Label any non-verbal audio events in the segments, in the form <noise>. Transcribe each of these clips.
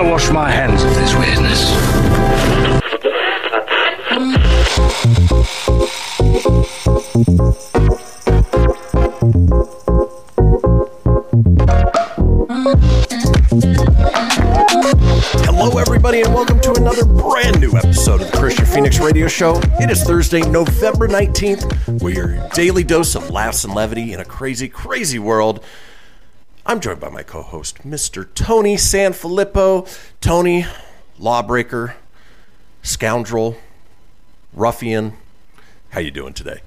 I wash my hands of this weirdness. Hello, everybody, and welcome to another brand new episode of the Kristian Fenix Radio Show. It is Thursday, November 19th, where your daily dose of laughs and levity in a crazy, crazy world. I'm joined by my co host, Mr. Tony Sanfilippo. Tony, lawbreaker, scoundrel, ruffian. How you doing today?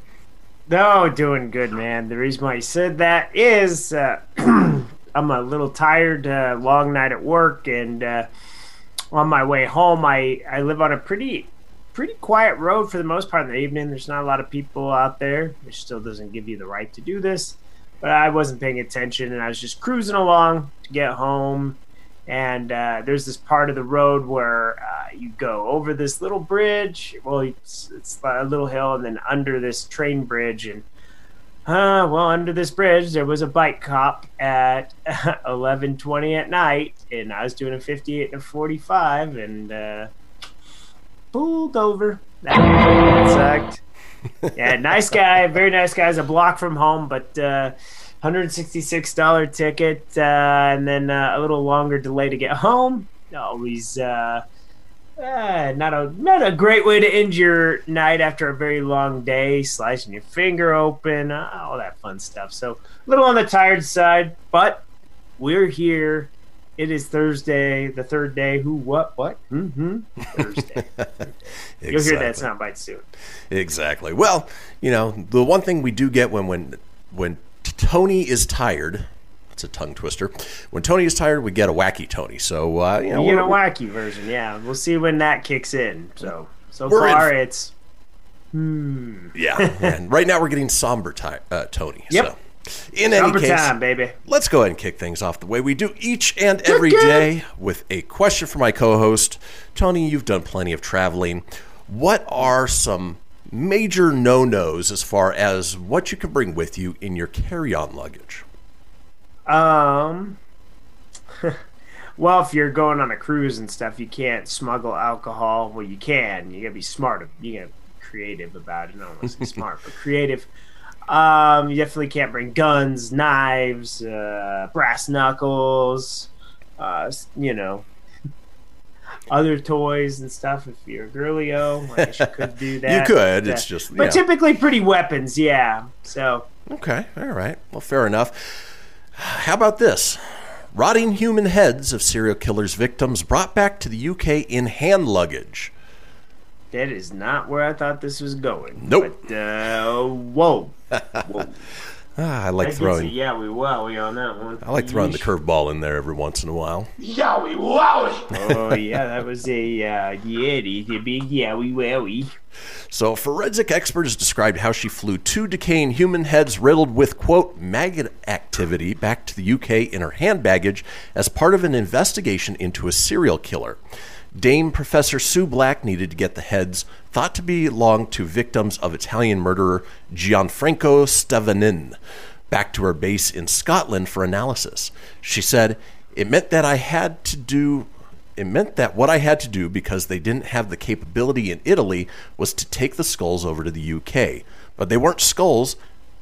No, doing good, man. The reason why I said that is uh, <clears throat> I'm a little tired, uh, long night at work, and uh, on my way home, I, I live on a pretty pretty quiet road for the most part in the evening. There's not a lot of people out there, which still doesn't give you the right to do this. But I wasn't paying attention, and I was just cruising along to get home. And uh, there's this part of the road where uh, you go over this little bridge. Well, it's, it's a little hill, and then under this train bridge, and uh, well, under this bridge, there was a bike cop at <laughs> 11:20 at night, and I was doing a 58 and a 45, and uh, pulled over. That, that sucked. <laughs> yeah, nice guy, very nice guy. He's a block from home, but uh, $166 ticket, uh, and then uh, a little longer delay to get home. Always. Uh, uh, not a not a great way to end your night after a very long day, slicing your finger open, all that fun stuff. So a little on the tired side, but we're here. It is Thursday, the third day. Who? What? What? Mm-hmm. Thursday. <laughs> <laughs> You'll hear that soundbite soon. Exactly. Well, you know, the one thing we do get when when when Tony is tired, It's a tongue twister. When Tony is tired, we get a wacky Tony. So uh, you know, You get a wacky version, yeah. We'll see when that kicks in. So so We're in- far, it's hmm. yeah. <laughs> and right now we're getting somber ti uh, Tony. Yep. So. In any Number case, time, baby. let's go ahead and kick things off the way we do each and every day with a question for my co-host Tony. You've done plenty of traveling. What are some major no-nos as far as what you can bring with you in your carry-on luggage? Um. <laughs> well, if you're going on a cruise and stuff, you can't smuggle alcohol. Well, you can. You gotta be smart. You gotta be creative about it. I don't want to say <laughs> smart, but creative. Um, you definitely can't bring guns, knives, uh, brass knuckles. Uh, you know, other toys and stuff. If you're a girlio, I guess you could do <laughs> that. You could, it's just- but typically pretty weapons. Yeah. So Okay, all right. Well, fair enough. How about this? Rotting human heads of serial killers' victims brought back to the UK in hand luggage. That is not where I thought this was going. Nope. But, uh, whoa. Whoa. <laughs> Ah, I like gets throwing. a yeah, we wowie on that one. I like throwing the curveball in there every once in a while. Yowie wowie. oh, yeah, that was a, uh, yeah, the, the big yowie wowie. So, a forensic expert has described how she flew two decaying human heads riddled with, quote, maggot activity back to the UK in her hand baggage as part of an investigation into a serial killer. Dame Professor Sue Black needed to get the heads, thought to belong to victims of Italian murderer Gianfranco Stevanin, back to her base in Scotland for analysis. She said, It meant that I had to do it meant that what I had to do because they didn't have the capability in Italy was to take the skulls over to the UK. But they weren't skulls,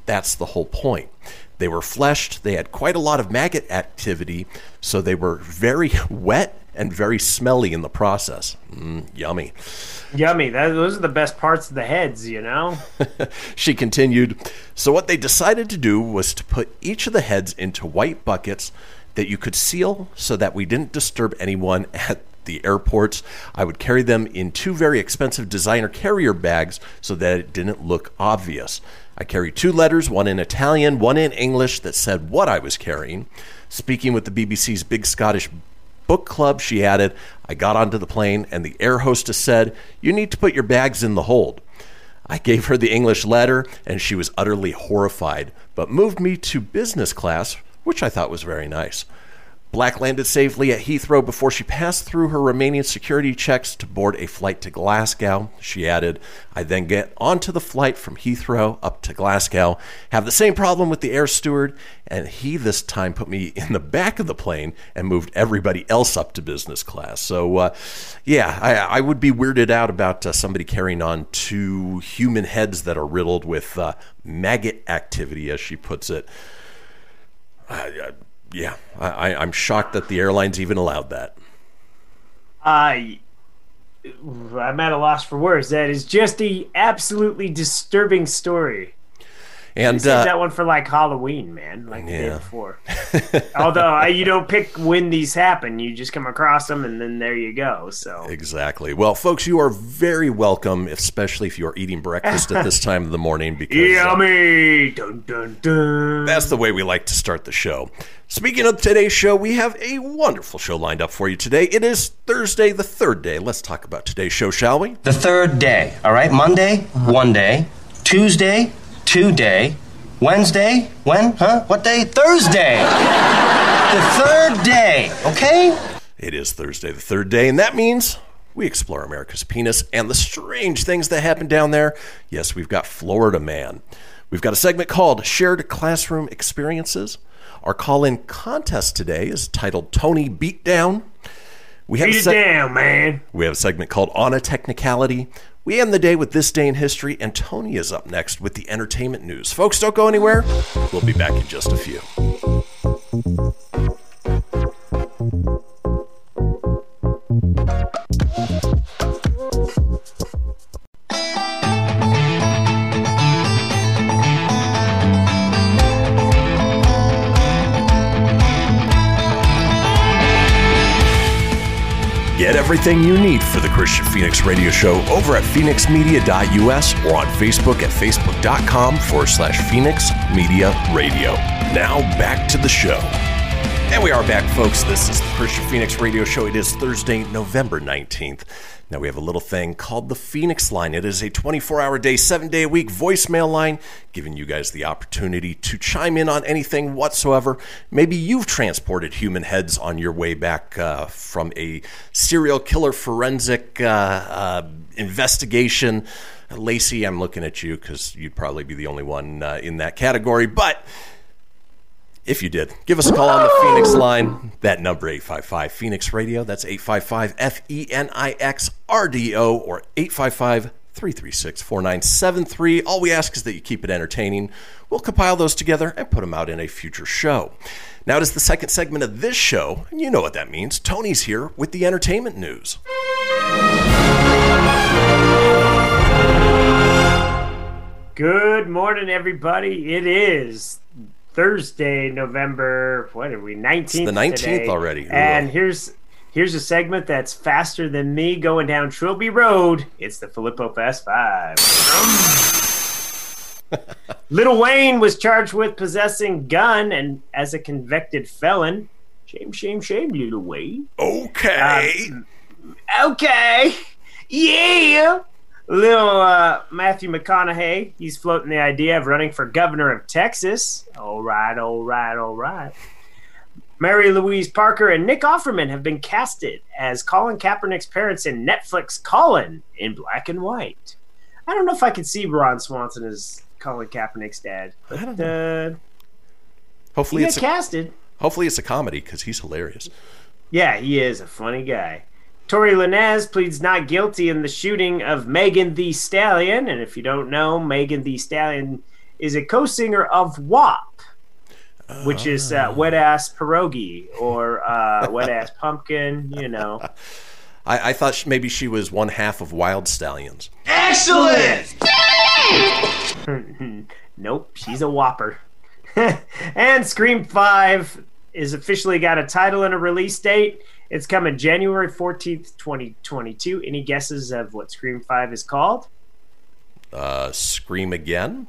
that's the whole point. They were fleshed, they had quite a lot of maggot activity, so they were very <laughs> wet and very smelly in the process. Mm, yummy. Yummy. That, those are the best parts of the heads, you know? <laughs> She continued, So, what they decided to do was to put each of the heads into white buckets that you could seal so that we didn't disturb anyone <laughs> at the airports. I would carry them in two very expensive designer carrier bags so that it didn't look obvious. I carried two letters, one in Italian, one in English, that said what I was carrying. Speaking with the BBC's Big Scottish book club, she added, I got onto the plane and the air hostess said, You need to put your bags in the hold. I gave her the English letter and she was utterly horrified, but moved me to business class, which I thought was very nice. Black landed safely at Heathrow before she passed through her Romanian security checks to board a flight to Glasgow. She added, I then get onto the flight from Heathrow up to Glasgow, have the same problem with the air steward, and he this time put me in the back of the plane and moved everybody else up to business class. So, uh, yeah, I, I would be weirded out about uh, somebody carrying on two human heads that are riddled with uh, maggot activity, as she puts it. Yeah, I, I'm shocked that the airlines even allowed that. I I'm at a loss for words. That is just a absolutely disturbing story. And Save uh, that one for like Halloween, man, like the day Yeah. before. <laughs> Although I, you don't pick when these happen, you just come across them, and then there you go. So exactly. Well, folks, you are very welcome, especially if you are eating breakfast at this <laughs> time of the morning, because uh, yummy, dun dun dun. that's the way we like to start the show. Speaking of today's show, we have a wonderful show lined up for you today. It is Thursday, the third day. Let's talk about today's show, shall we? The third day, all right? Monday, one day. Tuesday, two day. Wednesday, when? Huh? What day? Thursday. the third day, okay? It is Thursday, the third day, and that means we explore America's penis and the strange things that happen down there. Yes, we've got Florida Man. We've got a segment called Shared Classroom Experiences. Our call in contest today is titled Tony Beatdown. We have, Beat a it down, man. we have a segment called On a Technicality. We end the day with This Day in History, and Tony is up next with the entertainment news. Folks, don't go anywhere. We'll be back in just a few. Get everything you need for the Kristian Fenix Radio Show over at fenixmedia.us or on Facebook at facebook.com forward slash Fenix Media Radio. Now back to the show. And we are back, folks. This is the Kristian Fenix Radio Show. It is Thursday, November 19th. Now we have a little thing called the Fenix Line. It is a 24 hour day, seven day a week voicemail line, giving you guys the opportunity to chime in on anything whatsoever. Maybe you've transported human heads on your way back uh, from a serial killer forensic uh, uh, investigation. Lacey, I'm looking at you because you'd probably be the only one uh, in that category. But if you did, give us a call on the Fenix line. That number 855 Fenix Radio. That's 855 F E N I X R D O or 855 336 4973. All we ask is that you keep it entertaining. We'll compile those together and put them out in a future show. Now it is the second segment of this show, and you know what that means. Tony's here with the entertainment news. Good morning, everybody. It is Thursday, November. What are we? Nineteenth. the 19th today. already. And here's here's a segment that's faster than me going down Trilby Road. It's the Filippo Fast Five. <laughs> Little Wayne was charged with possessing gun and as a convicted felon. Shame, shame, shame, Little Wayne. Okay. Um, okay. Yeah. Little uh, Matthew McConaughey, he's floating the idea of running for governor of Texas. All right, all right, all right. Mary Louise Parker and Nick Offerman have been casted as Colin Kaepernick's parents in Netflix Colin in black and white. I don't know if I could see Ron Swanson as Colin Kaepernick's dad, but I don't uh, hopefully it's a, casted. hopefully it's a comedy because he's hilarious. Yeah, he is a funny guy. Tory Lanez pleads not guilty in the shooting of Megan Thee Stallion. And if you don't know, Megan Thee Stallion is a co singer of WAP. which is uh, wet ass pierogi or uh, wet ass <laughs> pumpkin. You know, I, I thought she, maybe she was one half of Wyld Stallyns. Excellent! <laughs> nope, she's a whopper. <laughs> and Scream Five is officially got a title and a release date. It's coming January fourteenth, twenty twenty two. Any guesses of what Scream Five is called? Uh, Scream Again?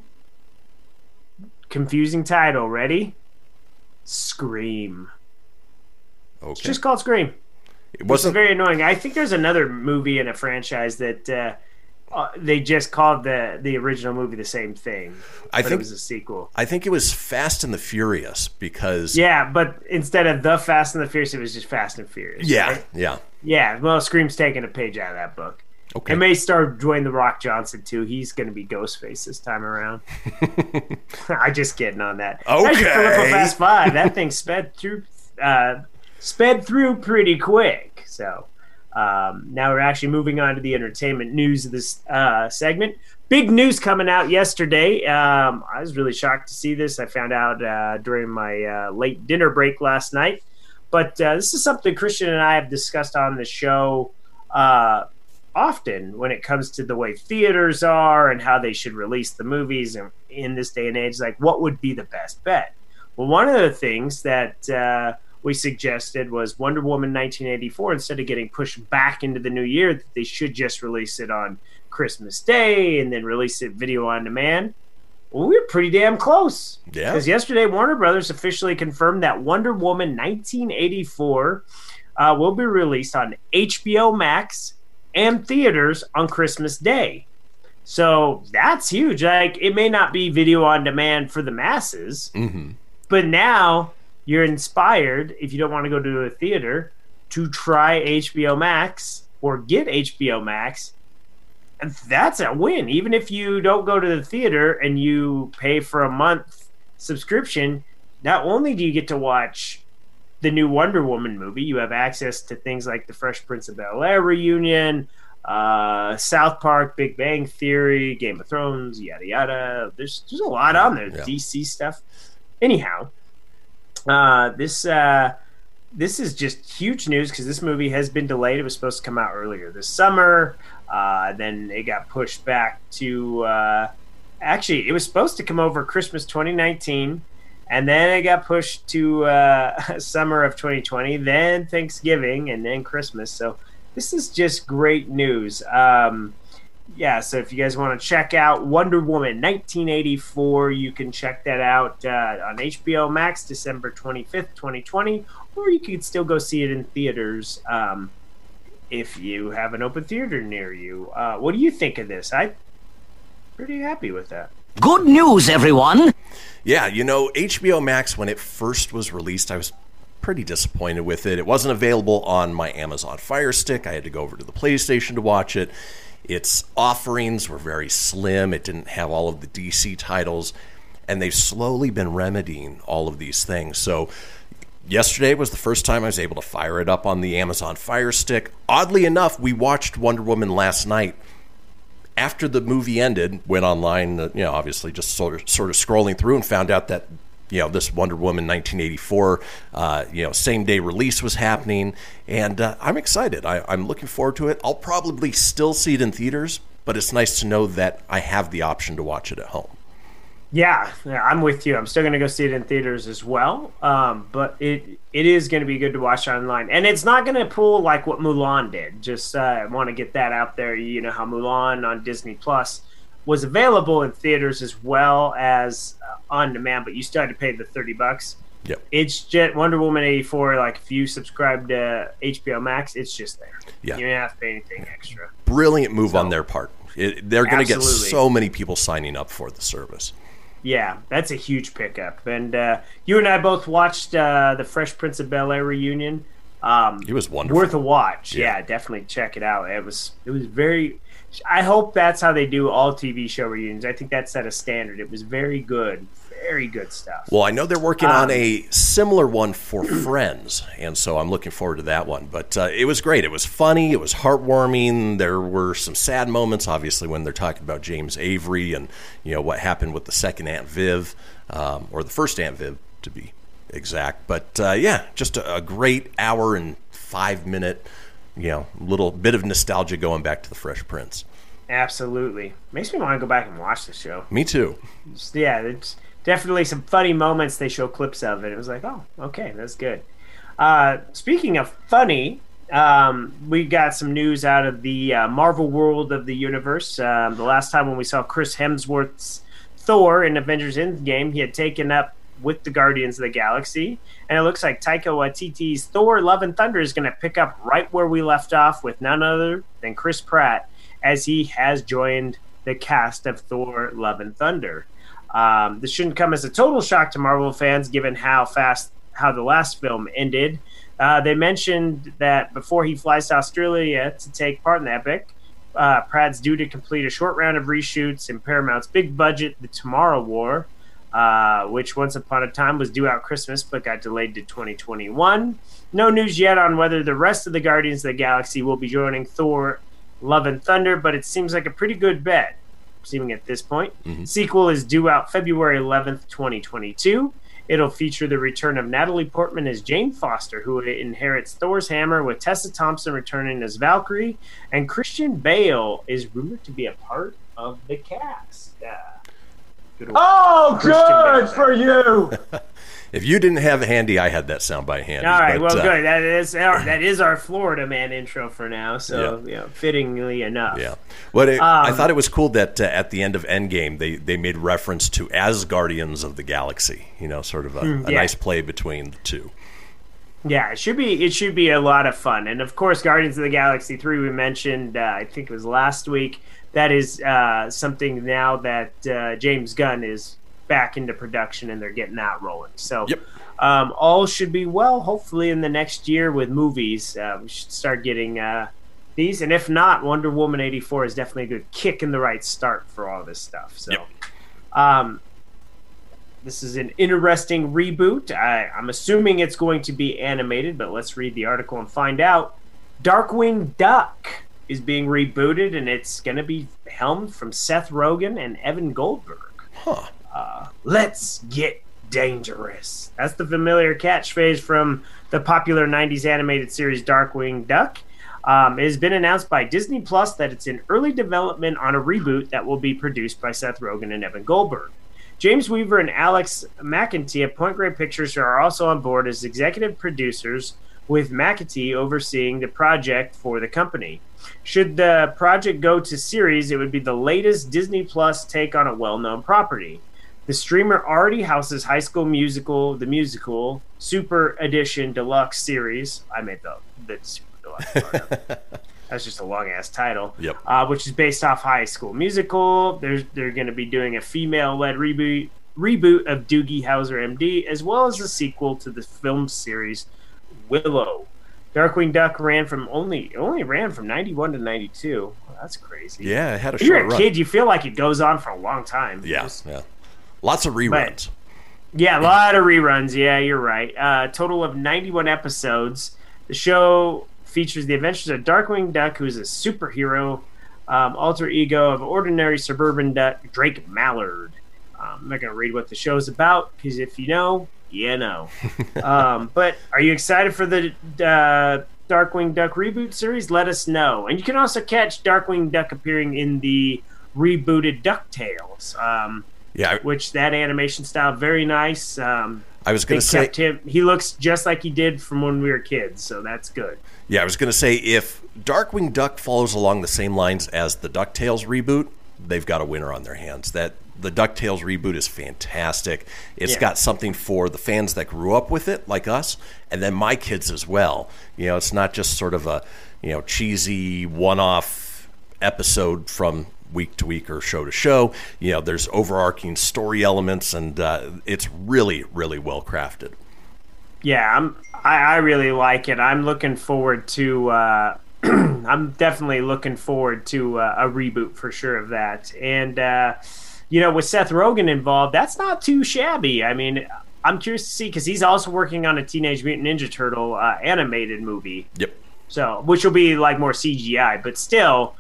Confusing title. Ready? Scream. Okay. It's just called Scream. it wasn't. very annoying. I think there's another movie in a franchise that uh, uh, they just called the the original movie the same thing. I think- it was a sequel. I think it was Fast and the Furious because. Yeah, but instead of the Fast and the Furious, it was just Fast and Furious. Yeah. right? Yeah. yeah. Well, Scream's taking a page out of that book. Okay. It may star Dwayne the Rock Johnson too. He's going to be Ghostface this time around. <laughs> I just kidding on that. That's Okay. Filippo Fast Five. That thing sped through, uh, sped through pretty quick. So um, now we're actually moving on to the entertainment news of this uh, segment. Big news coming out yesterday. Um, I was really shocked to see this. I found out uh, during my uh, late dinner break last night. But uh, this is something Kristian and I have discussed on the show uh, often when it comes to the way theaters are and how they should release the movies and in this day and age like what would be the best bet well one of the things that uh, we suggested was wonder woman 1984 instead of getting pushed back into the new year that they should just release it on christmas day and then release it video on demand well, we were pretty damn close Yeah. because yesterday warner brothers officially confirmed that wonder woman 1984 uh, will be released on hbo max and theaters on Christmas Day. So that's huge. Like it may not be video on demand for the masses, hmm but now you're inspired if you don't want to go to a theater to try HBO Max or get HBO Max. And that's a win. Even if you don't go to the theater and you pay for a month subscription, not only do you get to watch the new Wonder Woman movie, you have access to things like the Fresh Prince of Bel Air reunion, uh, South Park, Big Bang Theory, Game of Thrones, yada yada. There's there's a lot on there. Yeah. DC stuff. Anyhow, uh, this uh, this is just huge news because this movie has been delayed. It was supposed to come out earlier this summer. Uh, then it got pushed back to. Uh, actually, it was supposed to come over Christmas 2019, and then it got pushed to uh, <laughs> summer of 2020. Then Thanksgiving, and then Christmas. So this is just great news. Um, yeah, so if you guys want to check out Wonder Woman 1984, you can check that out uh, on HBO Max December 25th, 2020, or you could still go see it in theaters um, if you have an open theater near you. Uh, what do you think of this? I'm pretty happy with that. Good news, everyone! Yeah, you know, HBO Max, when it first was released, I was pretty disappointed with it. It wasn't available on my Amazon Fire Stick. I had to go over to the PlayStation to watch it. Its offerings were very slim, it didn't have all of the DC titles, and they've slowly been remedying all of these things. So, yesterday was the first time I was able to fire it up on the Amazon Fire Stick. Oddly enough, we watched Wonder Woman last night after the movie ended, went online, you know, obviously just sort of, sort of scrolling through and found out that, you know, this Wonder Woman 1984, uh, you know, same day release was happening. And uh, I'm excited. I, I'm looking forward to it. I'll probably still see it in theaters, but it's nice to know that I have the option to watch it at home. Yeah, yeah, I'm with you. I'm still going to go see it in theaters as well. Um, but it it is going to be good to watch online, and it's not going to pull like what Mulan did. Just uh, want to get that out there. You know how Mulan on Disney Plus was available in theaters as well as uh, on demand, but you still had to pay the thirty bucks. Yep. It's just Wonder Woman eighty four. Like if you subscribe to HBO Max, it's just there. Yeah. you don't have to pay anything extra. Brilliant move So- on their part. It, they're going to get so many people signing up for the service. Yeah, that's a huge pickup. And uh, you and I both watched uh, the Fresh Prince of Bel Air reunion. Um, It was wonderful. worth a watch. Yeah. Yeah. definitely check it out. It was it was very. I hope that's how they do all TV show reunions. I think that set a standard. It was very good, very good stuff. Well, I know they're working on Um, a similar one for Friends, and so I'm looking forward to that one. But uh, it was great. It was funny. It was heartwarming. There were some sad moments, obviously, when they're talking about James Avery and you know what happened with the second Aunt Viv, um, or the first Aunt Viv. to be exact. But uh, yeah, just a, a great hour and five minute, you know, little bit of nostalgia going back to the Fresh Prince. Absolutely. Makes me want to go back and watch the show. Me too. Yeah, it's definitely some funny moments they show clips of, and it was like, oh, okay, that's good. Uh, speaking of funny, um, we got some news out of the uh, Marvel world of the universe. Um, the last time when we saw Chris Hemsworth's Thor in Avengers Endgame, he had taken up with the Guardians of the Galaxy, and it looks like Taika Waititi's Thor: Love and Thunder is going to pick up right where we left off with none other than Chris Pratt, as he has joined the cast of Thor: Love and Thunder. Um, this shouldn't come as a total shock to Marvel fans, given how fast how the last film ended. Uh, they mentioned that before he flies to Australia to take part in the epic, uh, Pratt's due to complete a short round of reshoots in Paramount's big budget, The Tomorrow War, uh, which once upon a time was due out Christmas but got delayed to 2021. No news yet on whether the rest of the Guardians of the Galaxy will be joining Thor Love and Thunder, but it seems like a pretty good bet, seeming at this point. Sequel is due out February 11th, 2022. It'll feature the return of Natalie Portman as Jane Foster, who inherits Thor's hammer, with Tessa Thompson returning as Valkyrie, and Christian Bale is rumored to be a part of the cast. Uh, good Oh, Christian good Bale. for you. <laughs> If you didn't have it handy, I had that sound by hand. All right, but, well, uh, good. That is our, that <laughs> is our Florida man intro for now. So, you know, fittingly enough. Yeah. Well, it, I Um, thought it was cool that uh, at the end of Endgame, they, they made reference to as Guardians of the Galaxy. You know, sort of a, Hmm, a nice play between the two. Yeah, it should be. It should be a lot of fun, and of course, Guardians of the Galaxy three we mentioned. Uh, I think it was last week. That is uh, something now that uh, James Gunn is back into production, and they're getting that rolling. So, um, all should be well. Hopefully, in the next year with movies, uh, we should start getting uh, these. And if not, Wonder Woman eighty four is definitely a good kick in the right start for all this stuff. So. Um, this is an interesting reboot. I, I'm assuming it's going to be animated, but let's read the article and find out. Darkwing Duck is being rebooted, and it's going to be helmed from Seth Rogen and Evan Goldberg. Huh. Uh, let's get dangerous. That's the familiar catchphrase from the popular 90s animated series Darkwing Duck. Um, it has been announced by Disney Plus that it's in early development on a reboot that will be produced by Seth Rogen and Evan Goldberg. James Weaver and Alex McAtee of Point Grey Pictures are also on board as executive producers, with McAtee overseeing the project for the company. Should the project go to series, it would be the latest Disney Plus take on a well known property. The streamer already houses High School Musical, the musical, Super Edition Deluxe series. I made the, the Super Deluxe part. <laughs> That's just a long ass title. Yep. Uh, which is based off High School Musical. There's they're going to be doing a female led reboot reboot of Doogie Howser MD, as well as a sequel to the film series Willow. Darkwing Duck ran from only only ran from ninety one to ninety two. that's crazy. Yeah, it had a If you're a run. kid, you feel like it goes on for a long time. Yeah, Just- yeah. Lots of reruns. yeah, a lot of reruns. Yeah, you're right. Uh, total of 91 episodes. The show features the adventures of Darkwing Duck, who's a superhero um, alter ego of ordinary suburban duck, Drake Mallard. Um, I'm not going to read what the show's about because if you know, you know. um, but are you excited for the uh, Darkwing Duck reboot series? Let us know. And you can also catch Darkwing Duck appearing in the rebooted DuckTales. Um, Yeah, which that animation style very nice. Um, I was gonna say- him. He looks just like he did from when we were kids, so that's good. Yeah, I was going to say if Darkwing Duck follows along the same lines as the DuckTales reboot, they've got a winner on their hands. That the DuckTales reboot is fantastic. It's Yeah. got something for the fans that grew up with it, like us, and then my kids as well. You know, it's not just sort of a, you know, cheesy one-off episode from week to week or show to show. You know, there's overarching story elements, and uh, it's really, really well crafted. Yeah, I'm. I, I really like it. I'm looking forward to. Uh, <clears throat> I'm definitely looking forward to uh, a reboot for sure of that. And uh, you know, with Seth Rogen involved, that's not too shabby. I mean, I'm curious to see because he's also working on a Teenage Mutant Ninja Turtle uh, animated movie. Yep. So, which will be like more CGI, but still,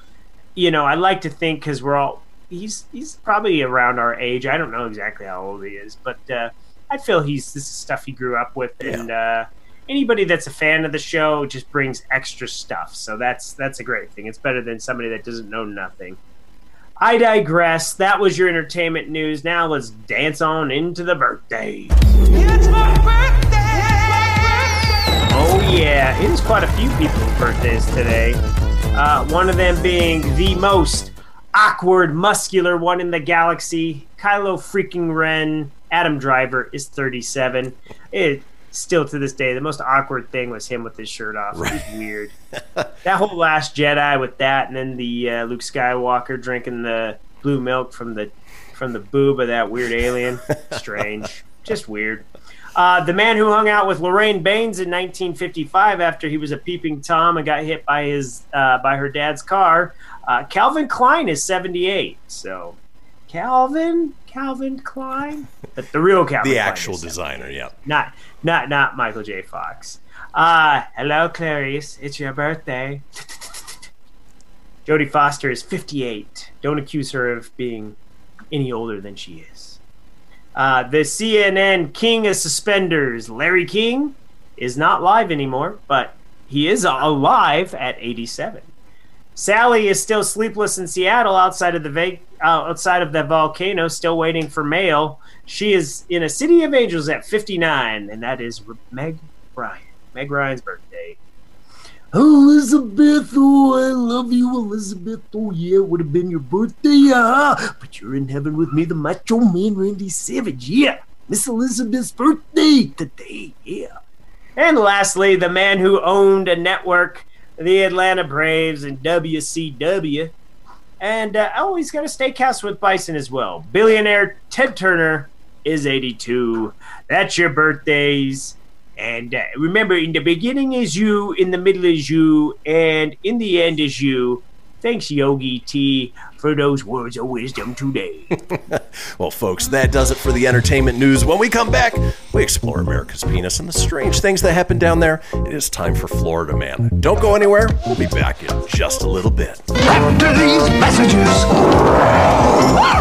you know, I like to think because we're all he's he's probably around our age. I don't know exactly how old he is, but uh, I feel he's this is stuff he grew up with, and uh, anybody that's a fan of the show just brings extra stuff. So that's that's a great thing. It's better than somebody that doesn't know nothing. I digress. That was your entertainment news. Now let's dance on into the birthday. Oh yeah, it is quite a few people's birthdays today. Uh, one of them being the most awkward, muscular one in the galaxy, Kylo freaking Ren. Adam Driver is 37. It still to this day the most awkward thing was him with his shirt off. It was weird. <laughs> that whole Last Jedi with that, and then the uh, Luke Skywalker drinking the blue milk from the from the boob of that weird alien. <laughs> Strange, just weird. Uh, the man who hung out with Lorraine Baines in 1955 after he was a peeping tom and got hit by his uh, by her dad's car. Uh, Calvin Klein is 78. So, Calvin, Calvin Klein, but the real Calvin, The Klein actual designer, yeah. not not not Michael J. Fox. Uh hello Clarice, it's your birthday. Jodie Foster is 58. Don't accuse her of being any older than she is. Uh, the CNN King of Suspenders, Larry King, is not live anymore, but he is alive at 87. Sally is still sleepless in Seattle outside of the va- uh, outside of the volcano, still waiting for mail. She is in a city of angels at 59, and that is Meg Ryan. Meg Ryan's birthday. Elizabeth, oh, I love you, Elizabeth. Oh, yeah, it would have been your birthday, uh But you're in heaven with me, the macho man, Randy Savage. Yeah, Miss Elizabeth's birthday today. Yeah. And lastly, the man who owned a network, the Atlanta Braves and WCW. And uh, oh, he's got a steakhouse with Bison as well. Billionaire Ted Turner is 82. That's your birthdays. And uh, remember, in the beginning is you, in the middle is you, and in the end is you. Thanks, Yogi Tea, for those words of wisdom today. <laughs> Well, folks, that does it for the entertainment news. When we come back, we explore America's penis and the strange things that happen down there. It is time for Florida Man. Don't go anywhere. We'll be back in just a little bit. After these messages,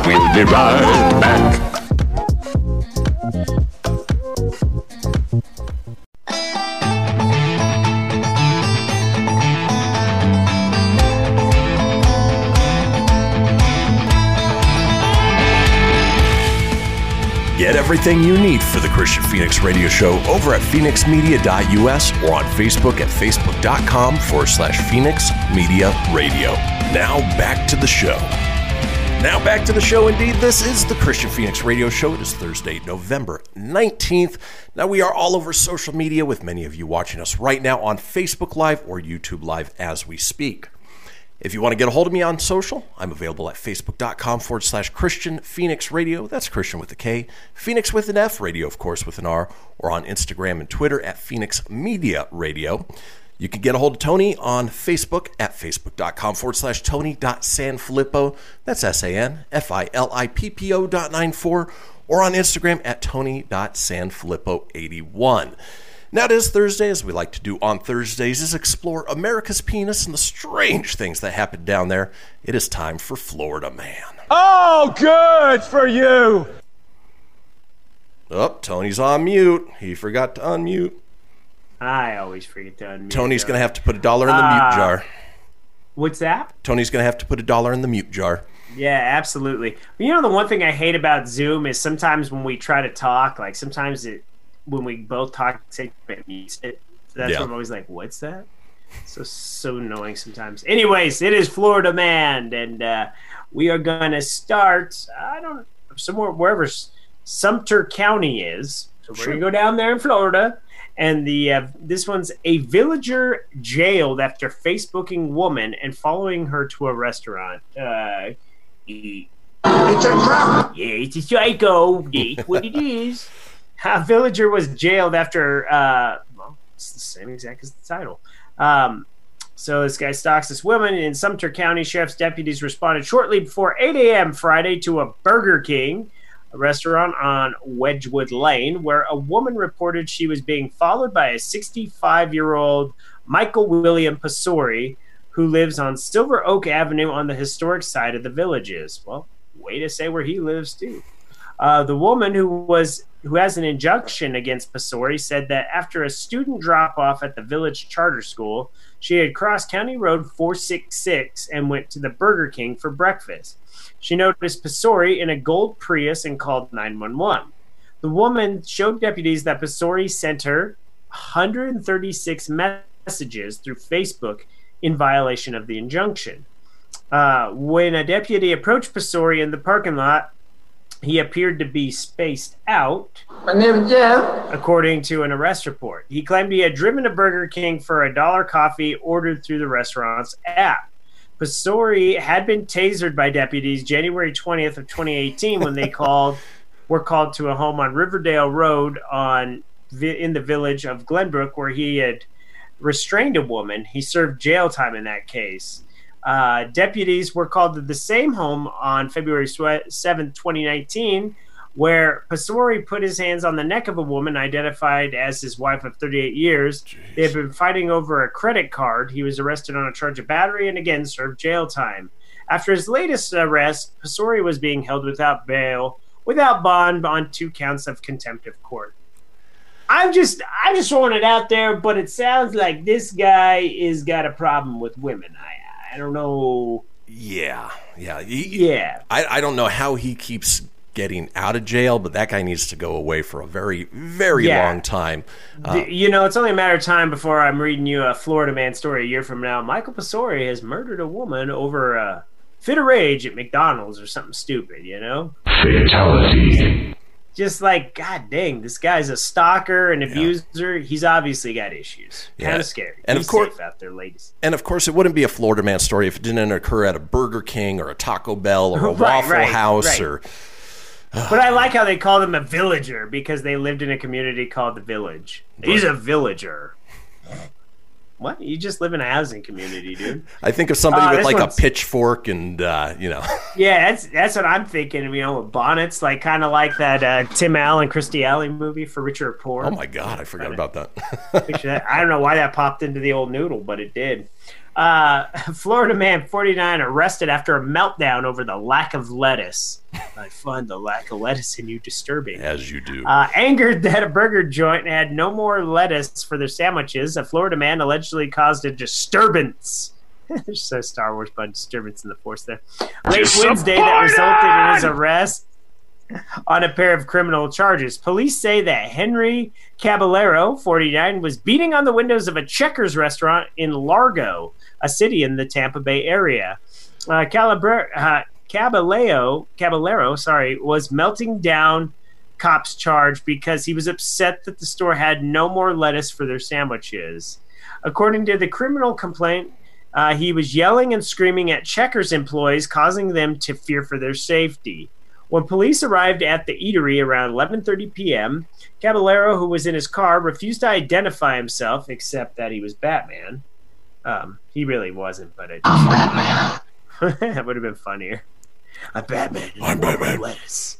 we'll be right back. Everything you need for the Kristian Fenix Radio Show over at fenixmedia.us or on Facebook at facebook.com forward slash Fenix Media Radio. Now back to the show. Now back to the show. Indeed, this is the Kristian Fenix Radio Show. It is Thursday, November 19th. Now we are all over social media with many of you watching us right now on Facebook Live or YouTube Live as we speak. If you want to get a hold of me on social, I'm available at facebook.com forward slash Kristian Fenix Radio. That's Kristian with a K. Fenix with an F, radio, of course, with an R, or on Instagram and Twitter at Fenix Media Radio. You can get a hold of Tony on Facebook at facebook.com forward slash Tony.Sanfilippo. That's S A N F I L I P P O dot 94, or on Instagram at Tony.Sanfilippo81. Now it is Thursday, as we like to do on Thursdays, is explore America's penis and the strange things that happen down there. It is time for Florida Man. Oh, good for you. Oh, Tony's on mute. He forgot to unmute. I always forget to unmute. Tony's though. going to have to put a dollar in the mute Ah. jar. What's that? Tony's going to have to put a dollar in the mute jar. Yeah, absolutely. You know, the one thing I hate about Zoom is sometimes when we try to talk, like sometimes it, when we both talk, it mutes it. So that's Yeah. what I'm always like, what's that? So, so annoying sometimes. Anyways, it is Florida Man, and uh, we are going to start, I don't somewhere, wherever Sumter County is. So we're going to go down there in Florida. And the uh, this one's a villager jailed after Facebooking woman and following her to a restaurant. Uh, it's a trap. Yeah, it's a psycho. That's what it is. A villager was jailed after. Uh, well, it's the same exact as the title. Um, so this guy stalks this woman in Sumter County. Sheriff's deputies responded shortly before 8 a.m. Friday to a Burger King, a restaurant on Wedgwood Lane, where a woman reported she was being followed by a 65-year-old Michael William Pasori, who lives on Silver Oak Avenue on the historic side of the villages. Well, way to say where he lives too. Uh, the woman who was who has an injunction against Pasori, said that after a student drop off at the village charter school, she had crossed County Road 466 and went to the Burger King for breakfast. She noticed Pasori in a gold Prius and called 911. The woman showed deputies that Pasori sent her 136 messages through Facebook in violation of the injunction. Uh, when a deputy approached Pasori in the parking lot, he appeared to be spaced out, My name is Jeff. according to an arrest report. He claimed he had driven to Burger King for a dollar coffee ordered through the restaurant's app. Pasori had been tasered by deputies January 20th of 2018 when they <laughs> called were called to a home on Riverdale Road on in the village of Glenbrook where he had restrained a woman. He served jail time in that case. Uh, deputies were called to the same home on February swe- 7th, 2019, where Pasori put his hands on the neck of a woman identified as his wife of 38 years. They had been fighting over a credit card. He was arrested on a charge of battery and again served jail time. After his latest arrest, Pasori was being held without bail, without bond, on two counts of contempt of court. I'm just I'm just throwing it out there, but it sounds like this guy is got a problem with women. I I don't know. Yeah, yeah, He- Yeah. I, I don't know how he keeps getting out of jail, but that guy needs to go away for a very, very Yeah. long time. Uh, D- you know, it's only a matter of time before I'm reading you a Florida man story a year from now. Michael Pasori has murdered a woman over a fit of rage at McDonald's or something stupid, you know? Fatality. Just like, God dang, this guy's a stalker, an abuser. He's obviously got issues. Kind of scary. And Be of course- out there, ladies. and of course, it wouldn't be a Florida man story if it didn't occur at a Burger King or a Taco Bell or a <laughs> Right, Waffle right, House right. or <sighs> But I like how they called him a villager because they lived in a community called the Village. He's a villager. What? You just live in a housing community, dude. I think of somebody Uh, with like a pitchfork and uh, you know, <laughs> Yeah, that's that's what I'm thinking. You know, with bonnets, like kind of like that uh, Tim Allen, Kirstie Alley movie for Richard or Poor. oh my god, I forgot about that. <laughs> That. I don't know why that popped into the old noodle, but it did. Uh, <laughs> Florida man 49 arrested after a meltdown over the lack of lettuce. <laughs> I find the lack of lettuce in you disturbing. As you do. Uh, angered <laughs> that a burger joint had no more lettuce for their sandwiches, a Florida man allegedly caused a disturbance. There's a Star Wars bun disturbance in the force there. Late Wednesday that resulted in his arrest on a pair of criminal charges. Police say that Henry Caballero, 49, was beating on the windows of a Checkers restaurant in Largo, a city in the Tampa Bay area. Uh, uh, Caballero, Caballero, sorry, was melting down cops charge because he was upset that the store had no more lettuce for their sandwiches. According to the criminal complaint, uh, he was yelling and screaming at Checkers employees, causing them to fear for their safety. When police arrived at the eatery around 11:30 p.m., Caballero, who was in his car, refused to identify himself, except that he was Batman. Um, he really wasn't, but it <laughs> that would have been funnier. I'm Batman. I'm Batman. Lettuce.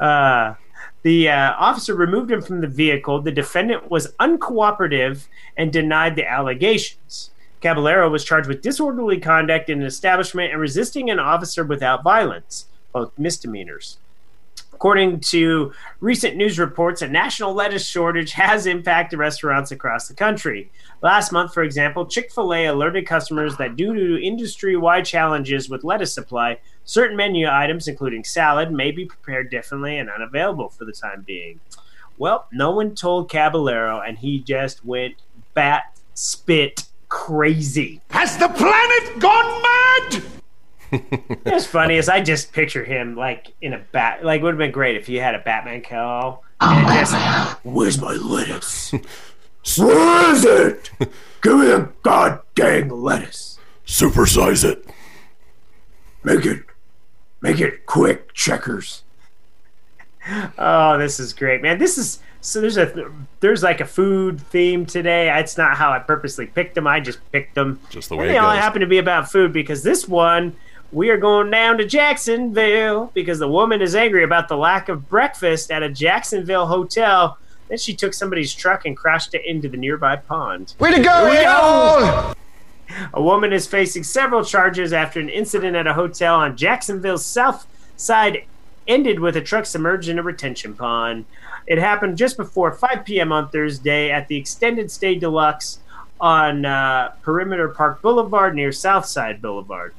Uh, the uh, officer removed him from the vehicle. The defendant was uncooperative and denied the allegations. Caballero was charged with disorderly conduct in an establishment and resisting an officer without violence, both misdemeanors. According to recent news reports, a national lettuce shortage has impacted restaurants across the country. Last month, for example, Chick fil A alerted customers that due to industry wide challenges with lettuce supply, certain menu items, including salad, may be prepared differently and unavailable for the time being. Well, no one told Caballero, and he just went bat spit crazy. Has the planet gone mad? <laughs> It's funny is I just picture him like in a bat. Like, it would have been great if he had a Batman cowl oh, and just, where's my lettuce? <laughs> Where is it? Give me the goddamn lettuce. Supersize it. Make it, make it quick, checkers. Oh, this is great, man. This is so there's a there's like a food theme today. It's not how I purposely picked them. I just picked them. Just the and way they it all goes. happen to be about food because this one we are going down to Jacksonville because the woman is angry about the lack of breakfast at a Jacksonville hotel. Then she took somebody's truck and crashed it into the nearby pond. Way to go, Eagle! A woman is facing several charges after an incident at a hotel on Jacksonville's south side ended with a truck submerged in a retention pond. It happened just before 5 p.m. on Thursday at the Extended Stay Deluxe on uh, Perimeter Park Boulevard near Southside Boulevard.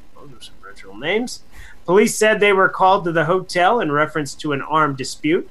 Original names. Police said they were called to the hotel in reference to an armed dispute.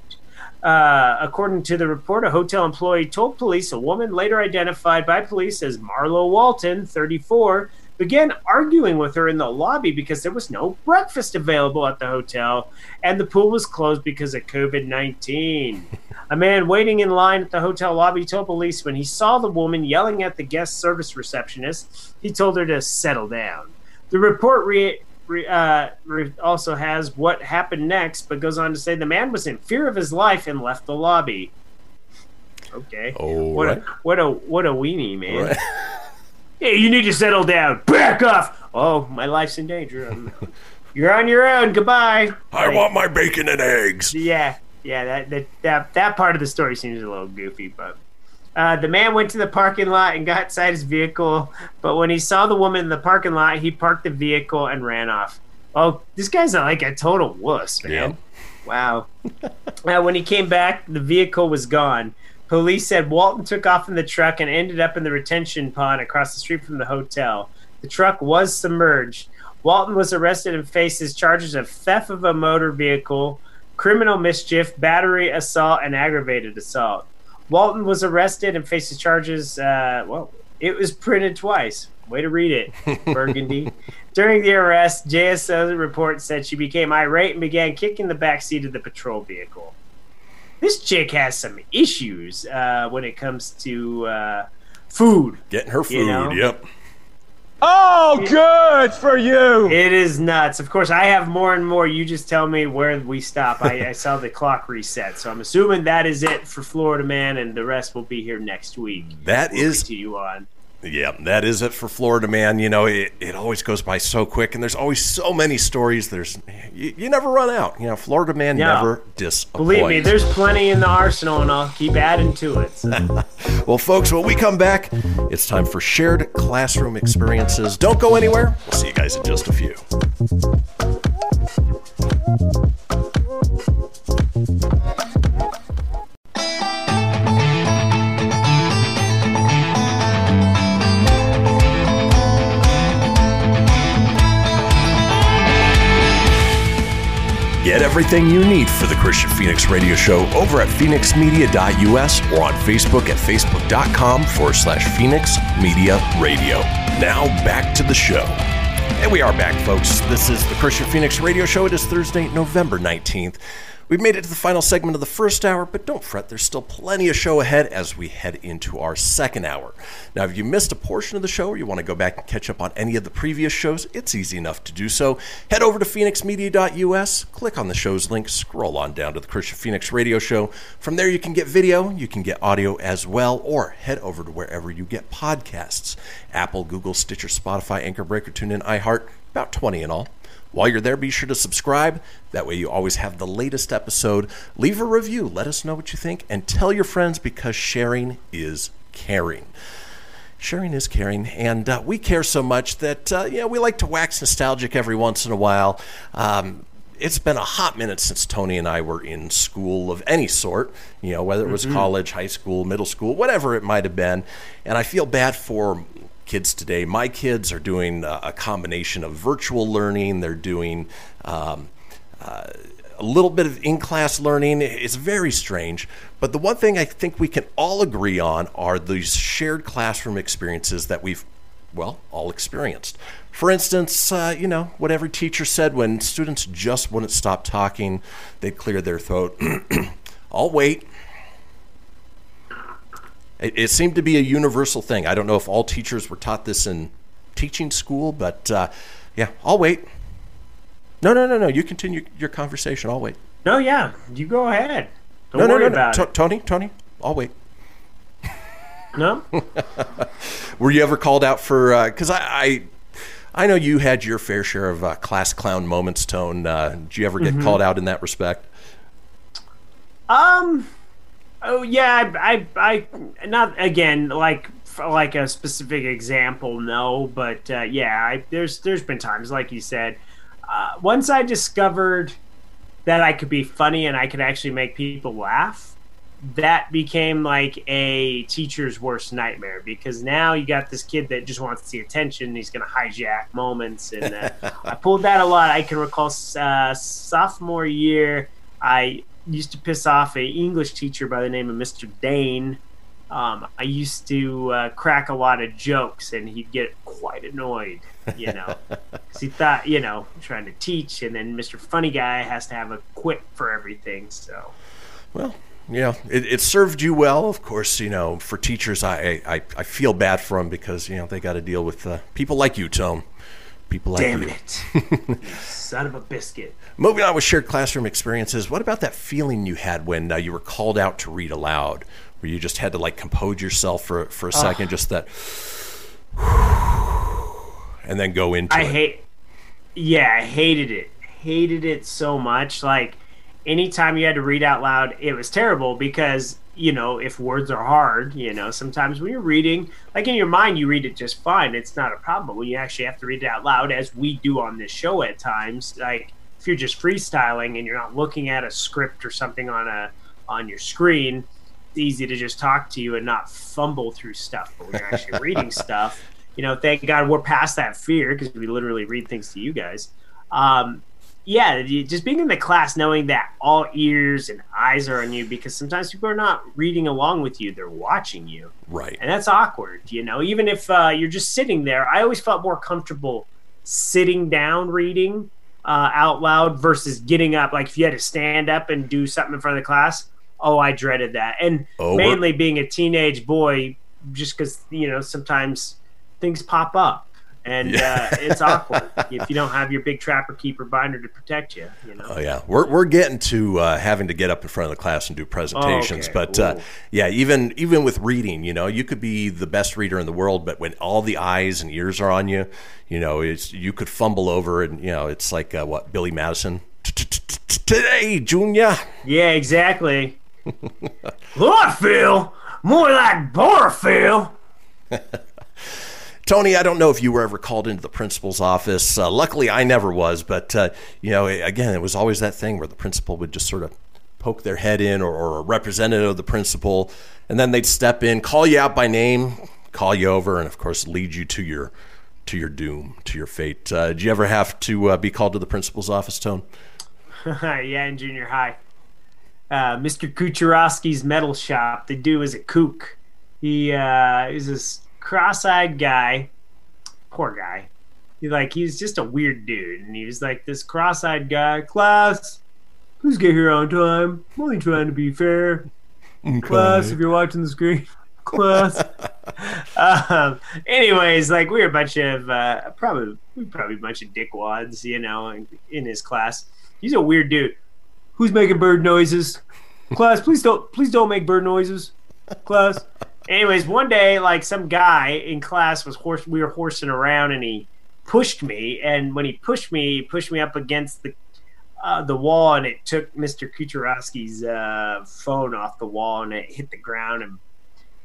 Uh, according to the report, a hotel employee told police a woman later identified by police as Marlo Walton, 34, began arguing with her in the lobby because there was no breakfast available at the hotel and the pool was closed because of COVID 19. A man waiting in line at the hotel lobby told police when he saw the woman yelling at the guest service receptionist, he told her to settle down. The report re- re- uh, re- also has what happened next, but goes on to say the man was in fear of his life and left the lobby. Okay. Oh, what right. a what a what a weenie, man. Right. <laughs> Hey, you need to settle down. Back off. Oh, my life's in danger. <laughs> You're on your own. Goodbye. I want my bacon and eggs. Yeah, yeah. That that that, that part of the story seems a little goofy, but. Uh, the man went to the parking lot and got inside his vehicle, but when he saw the woman in the parking lot, he parked the vehicle and ran off. Oh, this guy's like a total wuss, man. Yeah. Wow. <laughs> uh, when he came back, the vehicle was gone. Police said Walton took off in the truck and ended up in the retention pond across the street from the hotel. The truck was submerged. Walton was arrested and faces charges of theft of a motor vehicle, criminal mischief, battery, assault, and aggravated assault. Walton was arrested and faces charges. Uh, well, it was printed twice. Way to read it, <laughs> Burgundy. During the arrest, JSO report said she became irate and began kicking the back seat of the patrol vehicle. This chick has some issues uh, when it comes to uh, food. Getting her food. You know? Yep. Oh, good for you. It is nuts. Of course, I have more and more. You just tell me where we stop. I, I saw the clock reset, so I'm assuming that is it for Florida Man, and the rest will be here next week. That We'll is continue on. Yeah, that is it for Florida Man. You know, it, it always goes by so quick, and there's always so many stories. There's you, you never run out. You know, Florida Man No. never disappoints. Believe me, there's plenty in the arsenal, and I'll keep adding to it. So. <laughs> Well, folks, when we come back, it's time for shared classroom experiences. Don't go anywhere. We'll see you guys in just a few. Everything you need for the Kristian Fenix Radio Show over at fenixmedia.us or on Facebook at facebook.com forward slash Fenix Media Radio. Now back to the show. And we are back, folks. This is the Kristian Fenix Radio Show. It is Thursday, November 19th. We've made it to the final segment of the first hour, but don't fret, there's still plenty of show ahead as we head into our second hour. Now, if you missed a portion of the show or you want to go back and catch up on any of the previous shows, it's easy enough to do so. Head over to fenixmedia.us, click on the show's link, scroll on down to the Kristian Fenix Radio Show. From there, you can get video, you can get audio as well, or head over to wherever you get podcasts Apple, Google, Stitcher, Spotify, Anchor Breaker, TuneIn, iHeart, about 20 in all. While you're there, be sure to subscribe. That way, you always have the latest episode. Leave a review, let us know what you think, and tell your friends because sharing is caring. Sharing is caring, and uh, we care so much that uh, you know we like to wax nostalgic every once in a while. Um, it's been a hot minute since Tony and I were in school of any sort, you know, whether it was college, high school, middle school, whatever it might have been. And I feel bad for kids today. My kids are doing a combination of virtual learning, they're doing um, uh, a little bit of in class learning. It's very strange. But the one thing I think we can all agree on are these shared classroom experiences that we've well, all experienced. For instance, uh, you know, what every teacher said when students just wouldn't stop talking, they'd clear their throat. <clears throat> I'll wait. It, it seemed to be a universal thing. I don't know if all teachers were taught this in teaching school, but uh, yeah, I'll wait. No, no, no, no. You continue your conversation. I'll wait. No, yeah, you go ahead. Don't no, no, worry no, no. about To- it. Tony, Tony, I'll wait. No, <laughs> Were you ever called out for? Because I, I, I know you had your fair share of uh, class clown moments. Tone, uh, did you ever get Mm-hmm. called out in that respect? Um. Oh yeah, I, I, I not again like like a specific example. No, but uh, yeah, I, there's there's been times like you said. Uh, once I discovered that I could be funny and I could actually make people laugh, that became like a teacher's worst nightmare because now you got this kid that just wants the attention. He's going to hijack moments, and uh, <laughs> I pulled that a lot. I can recall uh, sophomore year, I used to piss off a English teacher by the name of Mr. Dane. Um, I used to uh, crack a lot of jokes, and he'd get quite annoyed, you know, <laughs> because he thought, you know, I'm trying to teach, and then Mr. Funny Guy has to have a quip for everything. So, Well, yeah, it, it served you well. Of course, you know, for teachers, I I, I feel bad for them because you know they got to deal with uh, people like you, Tone. People like damn you. it, <laughs> son of a biscuit. Moving on with shared classroom experiences, what about that feeling you had when uh, you were called out to read aloud, where you just had to like compose yourself for for a second, just that, <sighs> and then go into I it? hate. Yeah, I hated it. Hated it so much. Like anytime you had to read out loud, it was terrible because you know if words are hard, you know sometimes when you're reading, like in your mind, you read it just fine. It's not a problem. But when you actually have to read it out loud, as we do on this show at times, like if you're just freestyling and you're not looking at a script or something on a on your screen, it's easy to just talk to you and not fumble through stuff. But when you're actually reading <laughs> stuff, you know, thank God we're past that fear because we literally read things to you guys. Um, yeah, just being in the class, knowing that all ears and eyes are on you because sometimes people are not reading along with you; they're watching you, right. and that's awkward. You know, even if uh, you're just sitting there, I always felt more comfortable sitting down reading uh, out loud versus getting up. Like if you had to stand up and do something in front of the class, oh, I dreaded that. And Oh, mainly being a teenage boy, just because you know sometimes things pop up and Yeah. uh, it's <laughs> awkward if you don't have your big trapper keeper binder to protect you. You know. Oh yeah, we're we're getting to uh, having to get up in front of the class and do presentations. okay. But uh, yeah, even even with reading, you know, you could be the best reader in the world, but when all the eyes and ears are on you, you know, it's you could fumble over, and you know, it's like uh, what Billy Madison today, Junior. Yeah, exactly. <laughs> Chlorophyll, more like borophyll. <laughs> Tony, I don't know if you were ever called into the principal's office. Uh, luckily, I never was, but uh, you know, again, it was always that thing where the principal would just sort of poke their head in, or, or a representative of the principal, and then they'd step in, call you out by name, call you over, and of course, lead you to your to your doom, to your fate. Uh, did you ever have to uh, be called to the principal's office, Tone? <laughs> yeah, in junior high. Uh, Mr. Kucherowski's metal shop. The dude was a kook. He uh, is this cross-eyed guy. Poor guy. He like he's just a weird dude, and he was like this cross-eyed guy. Class, please get here on time. I'm only trying to be fair. Class, if you're watching the screen, <laughs> class. <laughs> um, anyways, like we were a bunch of uh, probably we probably a bunch of dickwads, you know, in, in his class. He's a weird dude. Who's making bird noises? Class, please don't please don't make bird noises. Class. Anyways, one day, like some guy in class was horse. We were horsing around, and he pushed me. And when he pushed me, he pushed me up against the uh, the wall, and it took Mr. Kucherowski's uh, phone off the wall, and it hit the ground, and